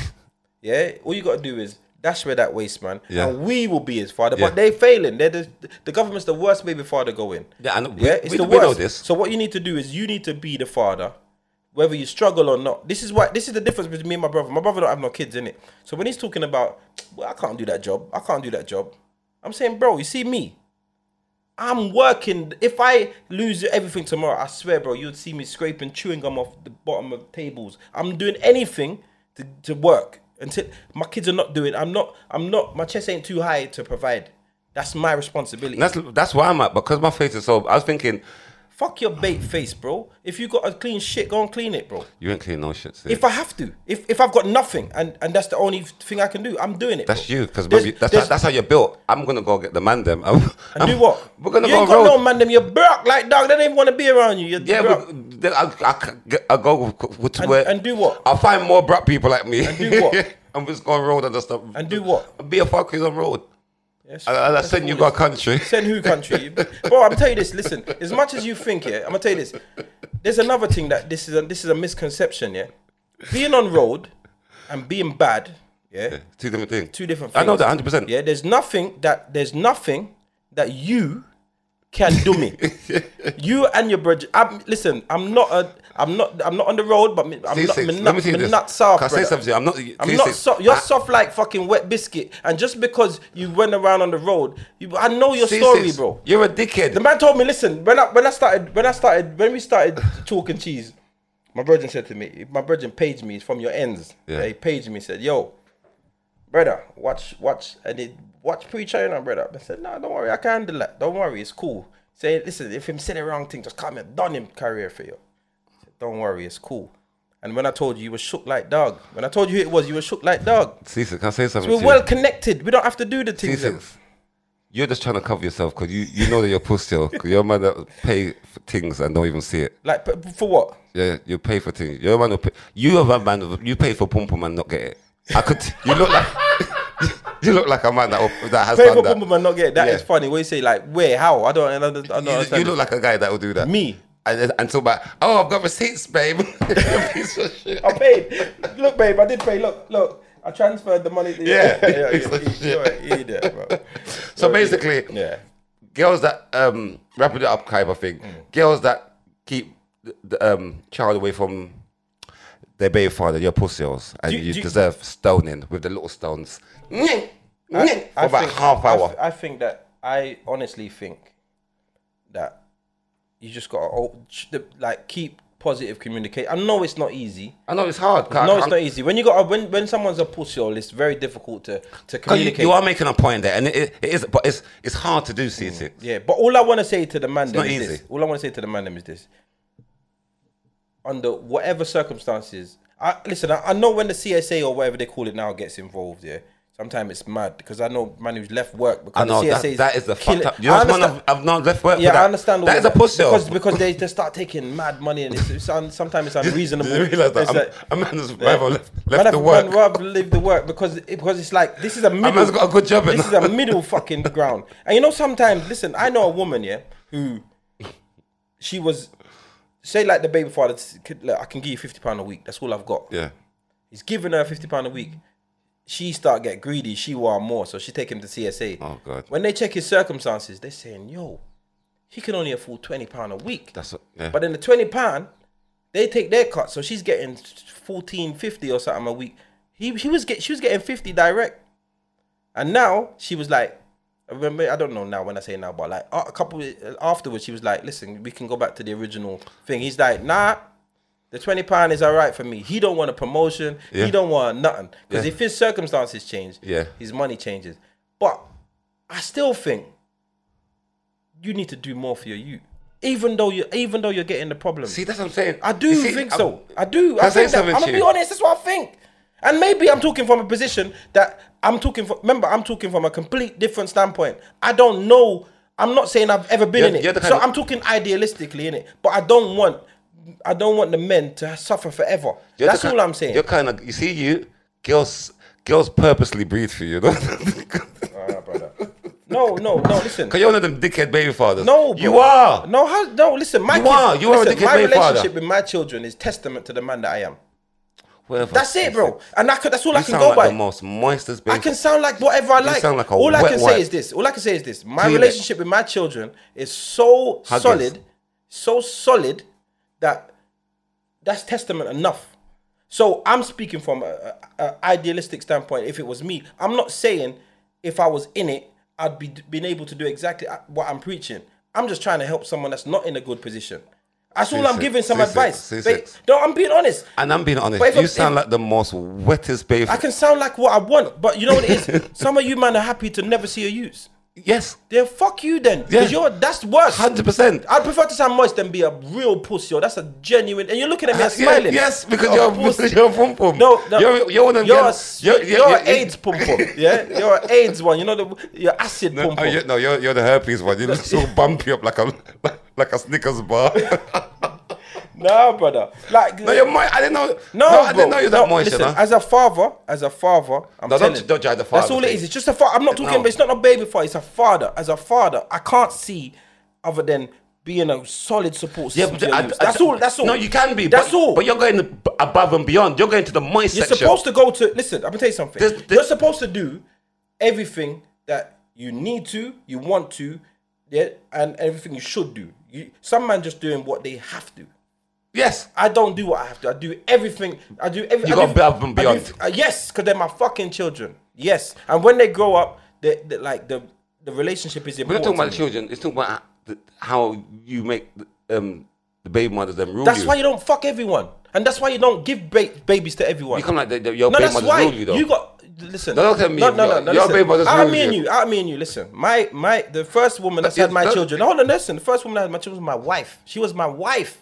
A: Yeah, all you got to do is dash where that waste man,
B: Yeah.
A: and we will be his father.
B: Yeah.
A: But they're failing. They're the, the government's the worst baby father going.
B: Yeah, and we-
A: yeah, it's
B: we-
A: the worst.
B: this.
A: So what you need to do is you need to be the father, whether you struggle or not. This is why this is the difference between me and my brother. My brother don't have no kids in it. So when he's talking about, well, I can't do that job. I can't do that job. I'm saying, bro, you see me. I'm working. If I lose everything tomorrow, I swear, bro, you'd see me scraping chewing gum off the bottom of tables. I'm doing anything to, to work until my kids are not doing. I'm not. I'm not. My chest ain't too high to provide. That's my responsibility.
B: That's that's where I'm at because my face is so. I was thinking,
A: Fuck your bait face, bro. If you got a clean shit, go and clean it, bro.
B: you ain't clean no shit. Sid.
A: If I have to, if if I've got nothing and and that's the only thing I can do, I'm doing it.
B: that's
A: bro.
B: you because that's
A: there's-
B: that's how you're built. I'm gonna go get the man them. I'm,
A: and
B: I'm-
A: do what?
B: We're gonna
A: you
B: go
A: ain't
B: road.
A: got no man them. You're broke like dog. They don't even want to be around you. You're
B: yeah,
A: broke.
B: but then I, I, I go with- to
A: And-
B: where
A: and do what?
B: I'll find more black people like me.
A: And do what?
B: I'm just going road and just stuff.
A: And do what?
B: Be a fucker on road.
A: Yes,
B: And, and I send you got country.
A: Send who country? Bro, I'm tell you this. Listen, as much as you think, yeah, I'm gonna tell you this. There's another thing that this is a, this is a misconception, yeah. Being on road and being bad, yeah,
B: Two different things.
A: two different. Things.
B: I know that 100. percent
A: Yeah, there's nothing that there's nothing that you can do me. you and your brother. I'm, listen, I'm not a. I'm not. I'm not on the road, but me, I'm not. Me
B: let me this.
A: nut soft,
B: Can I say something? I'm not.
A: I'm not soft. You're
B: I-
A: soft like fucking wet biscuit, and just because you went around on the road, you, I know your story,
B: sis,
A: bro.
B: You're a dickhead.
A: The man told me, listen, when I when I started when I started when we started talking cheese, my brother said to me, my brother paged me from your ends.
B: Yeah.
A: He paged me, said, Yo, brother, watch, watch, and it watch pre-China, brother. I said, No, don't worry, I can handle that. Don't worry, it's cool. Say, listen, if him say the wrong thing, just come here, done him career for you. Don't worry, it's cool. And when I told you, you were shook like dog. When I told you who it was, you were shook like dog.
B: Ceesix, can I say something?
A: We're
B: to you?
A: well connected. We don't have to do the things.
B: Ceesix, you're just trying to cover yourself because you, you know that you're pussy. Because you're a man that pay for things and don't even see it.
A: Like, but for what?
B: Yeah, you pay for things. You're a man who pay. You are a man. You pay for pum pum and not get it. I could. You look like. you look like a man that that has
A: Pay
B: done
A: for
B: that.
A: pump and not get it. That is
B: Yeah.
A: funny. What you say, like, where, how? I don't, I don't, I don't
B: You,
A: understand.
B: you look like a guy that will do that.
A: Me.
B: And, and so about, oh, I've got receipts, babe. Piece of shit.
A: I paid. Look, babe, I did pay. Look, look. I transferred the money. To you.
B: Yeah.
A: yeah, yeah,
B: of shit.
A: you're idiot, bro.
B: So basically,
A: Yeah.
B: girls that um wrapping it up kind of thing, girls that keep the, um child away from their baby father, you're pussy-holes, and you, deserve stoning with the little stones. for
A: I,
B: about
A: think,
B: half hour.
A: I think that I honestly think that you just gotta like keep positive communicate. I know it's not easy.
B: I know it's hard.
A: No, it's not easy. When you got when when someone's a pussy it's very difficult to to
B: Because you,
A: communicate.
B: you are making a point there, and it, it, is, but it's it's hard to do. Ceesix.
A: Mm, yeah, but all I want to say to the man
B: not
A: is
B: easy.
A: this. All I want to say to the man is this. Under whatever circumstances, I listen. I, I know when the CSA or whatever they call it now gets involved. Yeah, sometimes it's mad because I know man who's left work because
B: I know
A: the
B: that,
A: CSA
B: that is the fucked up. You know, man, I've, I've not left work.
A: yeah,
B: for that.
A: I understand.
B: That
A: of
B: is a pussy.
A: because because they just start taking mad money and it's, it's un, sometimes it's unreasonable.
B: Do you realize that
A: like-
B: a man has
A: Yeah.
B: left,
A: Man,
B: left
A: I've-
B: the work.
A: man leave the work because it, because it's like this is a middle.
B: man's got a good job
A: This is a middle fucking ground. And you know, sometimes listen, I know a woman, yeah, who she was say like the baby father. I can give you fifty pound a week. That's all I've got.
B: Yeah,
A: He's giving her fifty pound a week. She start get greedy. She want more, so she take him to CSA.
B: Oh, God.
A: When they check his circumstances, they're saying, "Yo, he can only afford twenty pound a week."
B: that's what, yeah.
A: But in the twenty pound, they take their cut, so she's getting fourteen fifty or something a week. He he was get she was getting fifty direct, and now she was like, I remember I don't know now when I say now, but like a couple afterwards, she was like, listen, we can go back to the original thing. He's like, nah. The twenty pound is all right for me. He don't want a promotion.
B: Yeah.
A: He don't want nothing. Because
B: Yeah.
A: if his circumstances change,
B: Yeah.
A: his money changes. But I still think you need to do more for your youth. Even though you even though you're getting the problem.
B: See, that's what I'm saying.
A: I do
B: see,
A: think
B: I'm-
A: so. I do. I think that, I'm
B: to
A: gonna be honest. That's what I think. And maybe I'm talking from a position that I'm talking from. Remember, I'm talking from a complete different standpoint. I don't know. I'm not saying I've ever been
B: You're-
A: in it.
B: you're the kind
A: So I'm talking idealistically in it. But I don't want I don't want the men to suffer forever.
B: You're
A: That's all I'm saying.
B: You're kind of you see you girls girls purposely breathe for you, you know.
A: Brother. No, no, no. Listen.
B: Cause you're one of them dickhead baby fathers.
A: No, bro.
B: you are.
A: No, how, no. Listen, my
B: You
A: kid-
B: are. You are a dickhead
A: My
B: baby father.
A: relationship with my children is testament to the man that I am.
B: Whatever.
A: That's it, bro. And I could, that's all I can go
B: like
A: by.
B: the most moistest baby.
A: I can sound like whatever I like.
B: You sound like a
A: all I can
B: wipe.
A: say is this. All I can say is this. My
B: it.
A: relationship with my children is so
B: Huggers.
A: solid, so solid that that's testament enough. So I'm speaking from a, a, a idealistic standpoint. If it was me, I'm not saying if I was in it, I'd be been able to do exactly uh, what I'm preaching. I'm just trying to help someone that's not in a good position. That's all I'm giving some
B: Ceesix,
A: advice.
B: Ceesix.
A: Ba- No, I'm being honest.
B: and I'm being honest.
A: But
B: You
A: I-
B: sound
A: if-
B: like the most wettest baby.
A: I can sound like what I want, but you know what it is? Some of you man are happy to never see a use.
B: Yes,
A: Then fuck you then. Because
B: Yeah.
A: you're that's worse.
B: hundred percent.
A: I'd prefer to sound moist than be a real pussy. Or that's a genuine. And you're looking at me and smiling.
B: Yes, because
A: A
B: you're
A: pussy.
B: you're a pum pum.
A: No, no,
B: you're you're one of.
A: You're,
B: you're,
A: you're,
B: you're,
A: AIDS pum pum. Yeah, you're an AIDS one. You know the you're acid
B: No,
A: pum
B: oh,
A: pum.
B: you're, no, you're, you're the herpes one. You look so bumpy up like a like a Snickers bar.
A: Nah, brother. Like
B: no, you're moist. I didn't know.
A: No,
B: I
A: bro.
B: didn't know you're that
A: No,
B: moist.
A: Listen,
B: you know?
A: as a father, as a father, I'm
B: No, don't- don't drive the
A: That's all it is. It's just a father. I'm not talking.
B: No.
A: But it's not a baby father. It's a father. As a father, I can't see other than being a solid support
B: Yeah,
A: system. your
B: I-. I-
A: that's all. That's all.
B: No, you can be.
A: That's
B: but,
A: all.
B: But you're going above and beyond. You're going to the moist
A: You're
B: section.
A: supposed to go to listen. I'm gonna tell you something.
B: This- this-
A: You're supposed to do everything that you need to, you want to, yeah, and everything you should do. You, some man just doing what they have to.
B: Yes.
A: I don't do what I have to. I do everything. I do everything.
B: You got above and beyond.
A: uh, yes, because they're my fucking children. Yes, and when they grow up, they, they like the the relationship is important.
B: We're not talking about the children. It's talking about how you make the, um, the baby mothers them rule
A: That's
B: you.
A: why you don't fuck everyone, and that's why you don't give ba- babies to everyone.
B: You come like the, the, your
A: no,
B: baby mothers rule you though.
A: you got. Listen,
B: No, don't tell me
A: No, no, no,
B: your-
A: no.
B: your
A: listen.
B: baby mothers
A: Out of
B: rule
A: me and
B: you.
A: you, out of me and you. Listen, my my the first woman that's had my
B: that-
A: children. Hold on, listen. The first woman that had my children was my wife. She was my wife.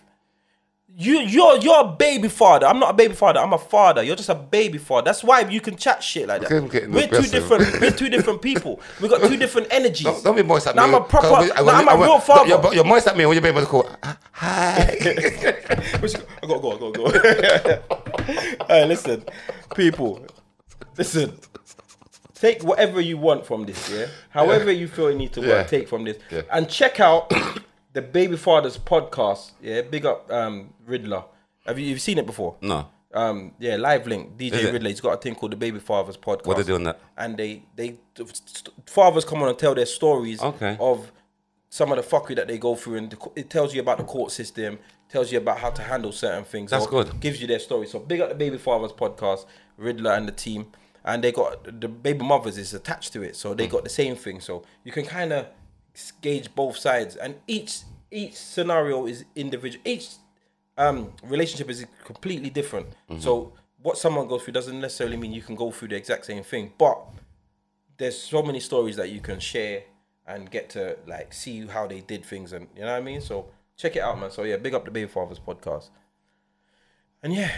A: You, you're, you're a baby father. I'm not a baby father. I'm a father. You're just a baby father. That's why you can chat shit like that. We're two different. We're two different people. We got two different energies.
B: Don't, don't be moist at
A: Now
B: me.
A: I'm a proper. Now I'm a real father.
B: You're, you're moist at me when your baby mother call. Hi.
A: I gotta go. I gotta go. hey, listen, people. Listen. Take whatever you want from this, yeah. However you feel you need to work,
B: Yeah.
A: take from this,
B: Yeah.
A: and check out the Baby Fathers podcast. Yeah, big up um, Riddler. Have you you've seen it before?
B: no.
A: Um, yeah, live link DJ
B: it?
A: Riddler. He's got a thing called the Baby Fathers podcast.
B: What they do on that?
A: And they they fathers come on and tell their stories
B: Okay.
A: of some of the fuckery that they go through, and the, it tells you about the court system, tells you about how to handle certain things.
B: That's good.
A: Gives you their story. So big up the Baby Fathers podcast, Riddler and the team, and they got the baby mothers is attached to it, so
B: Mm.
A: they got the same thing. So you can kind of gauge both sides, and each each scenario is individual. Each um, relationship is completely different.
B: Mm-hmm.
A: So what someone goes through doesn't necessarily mean you can go through the exact same thing, but there's so many stories that you can share and get to like see how they did things, and you know what I mean. So check it out, man. So yeah, big up the Baby Fathers podcast, and yeah,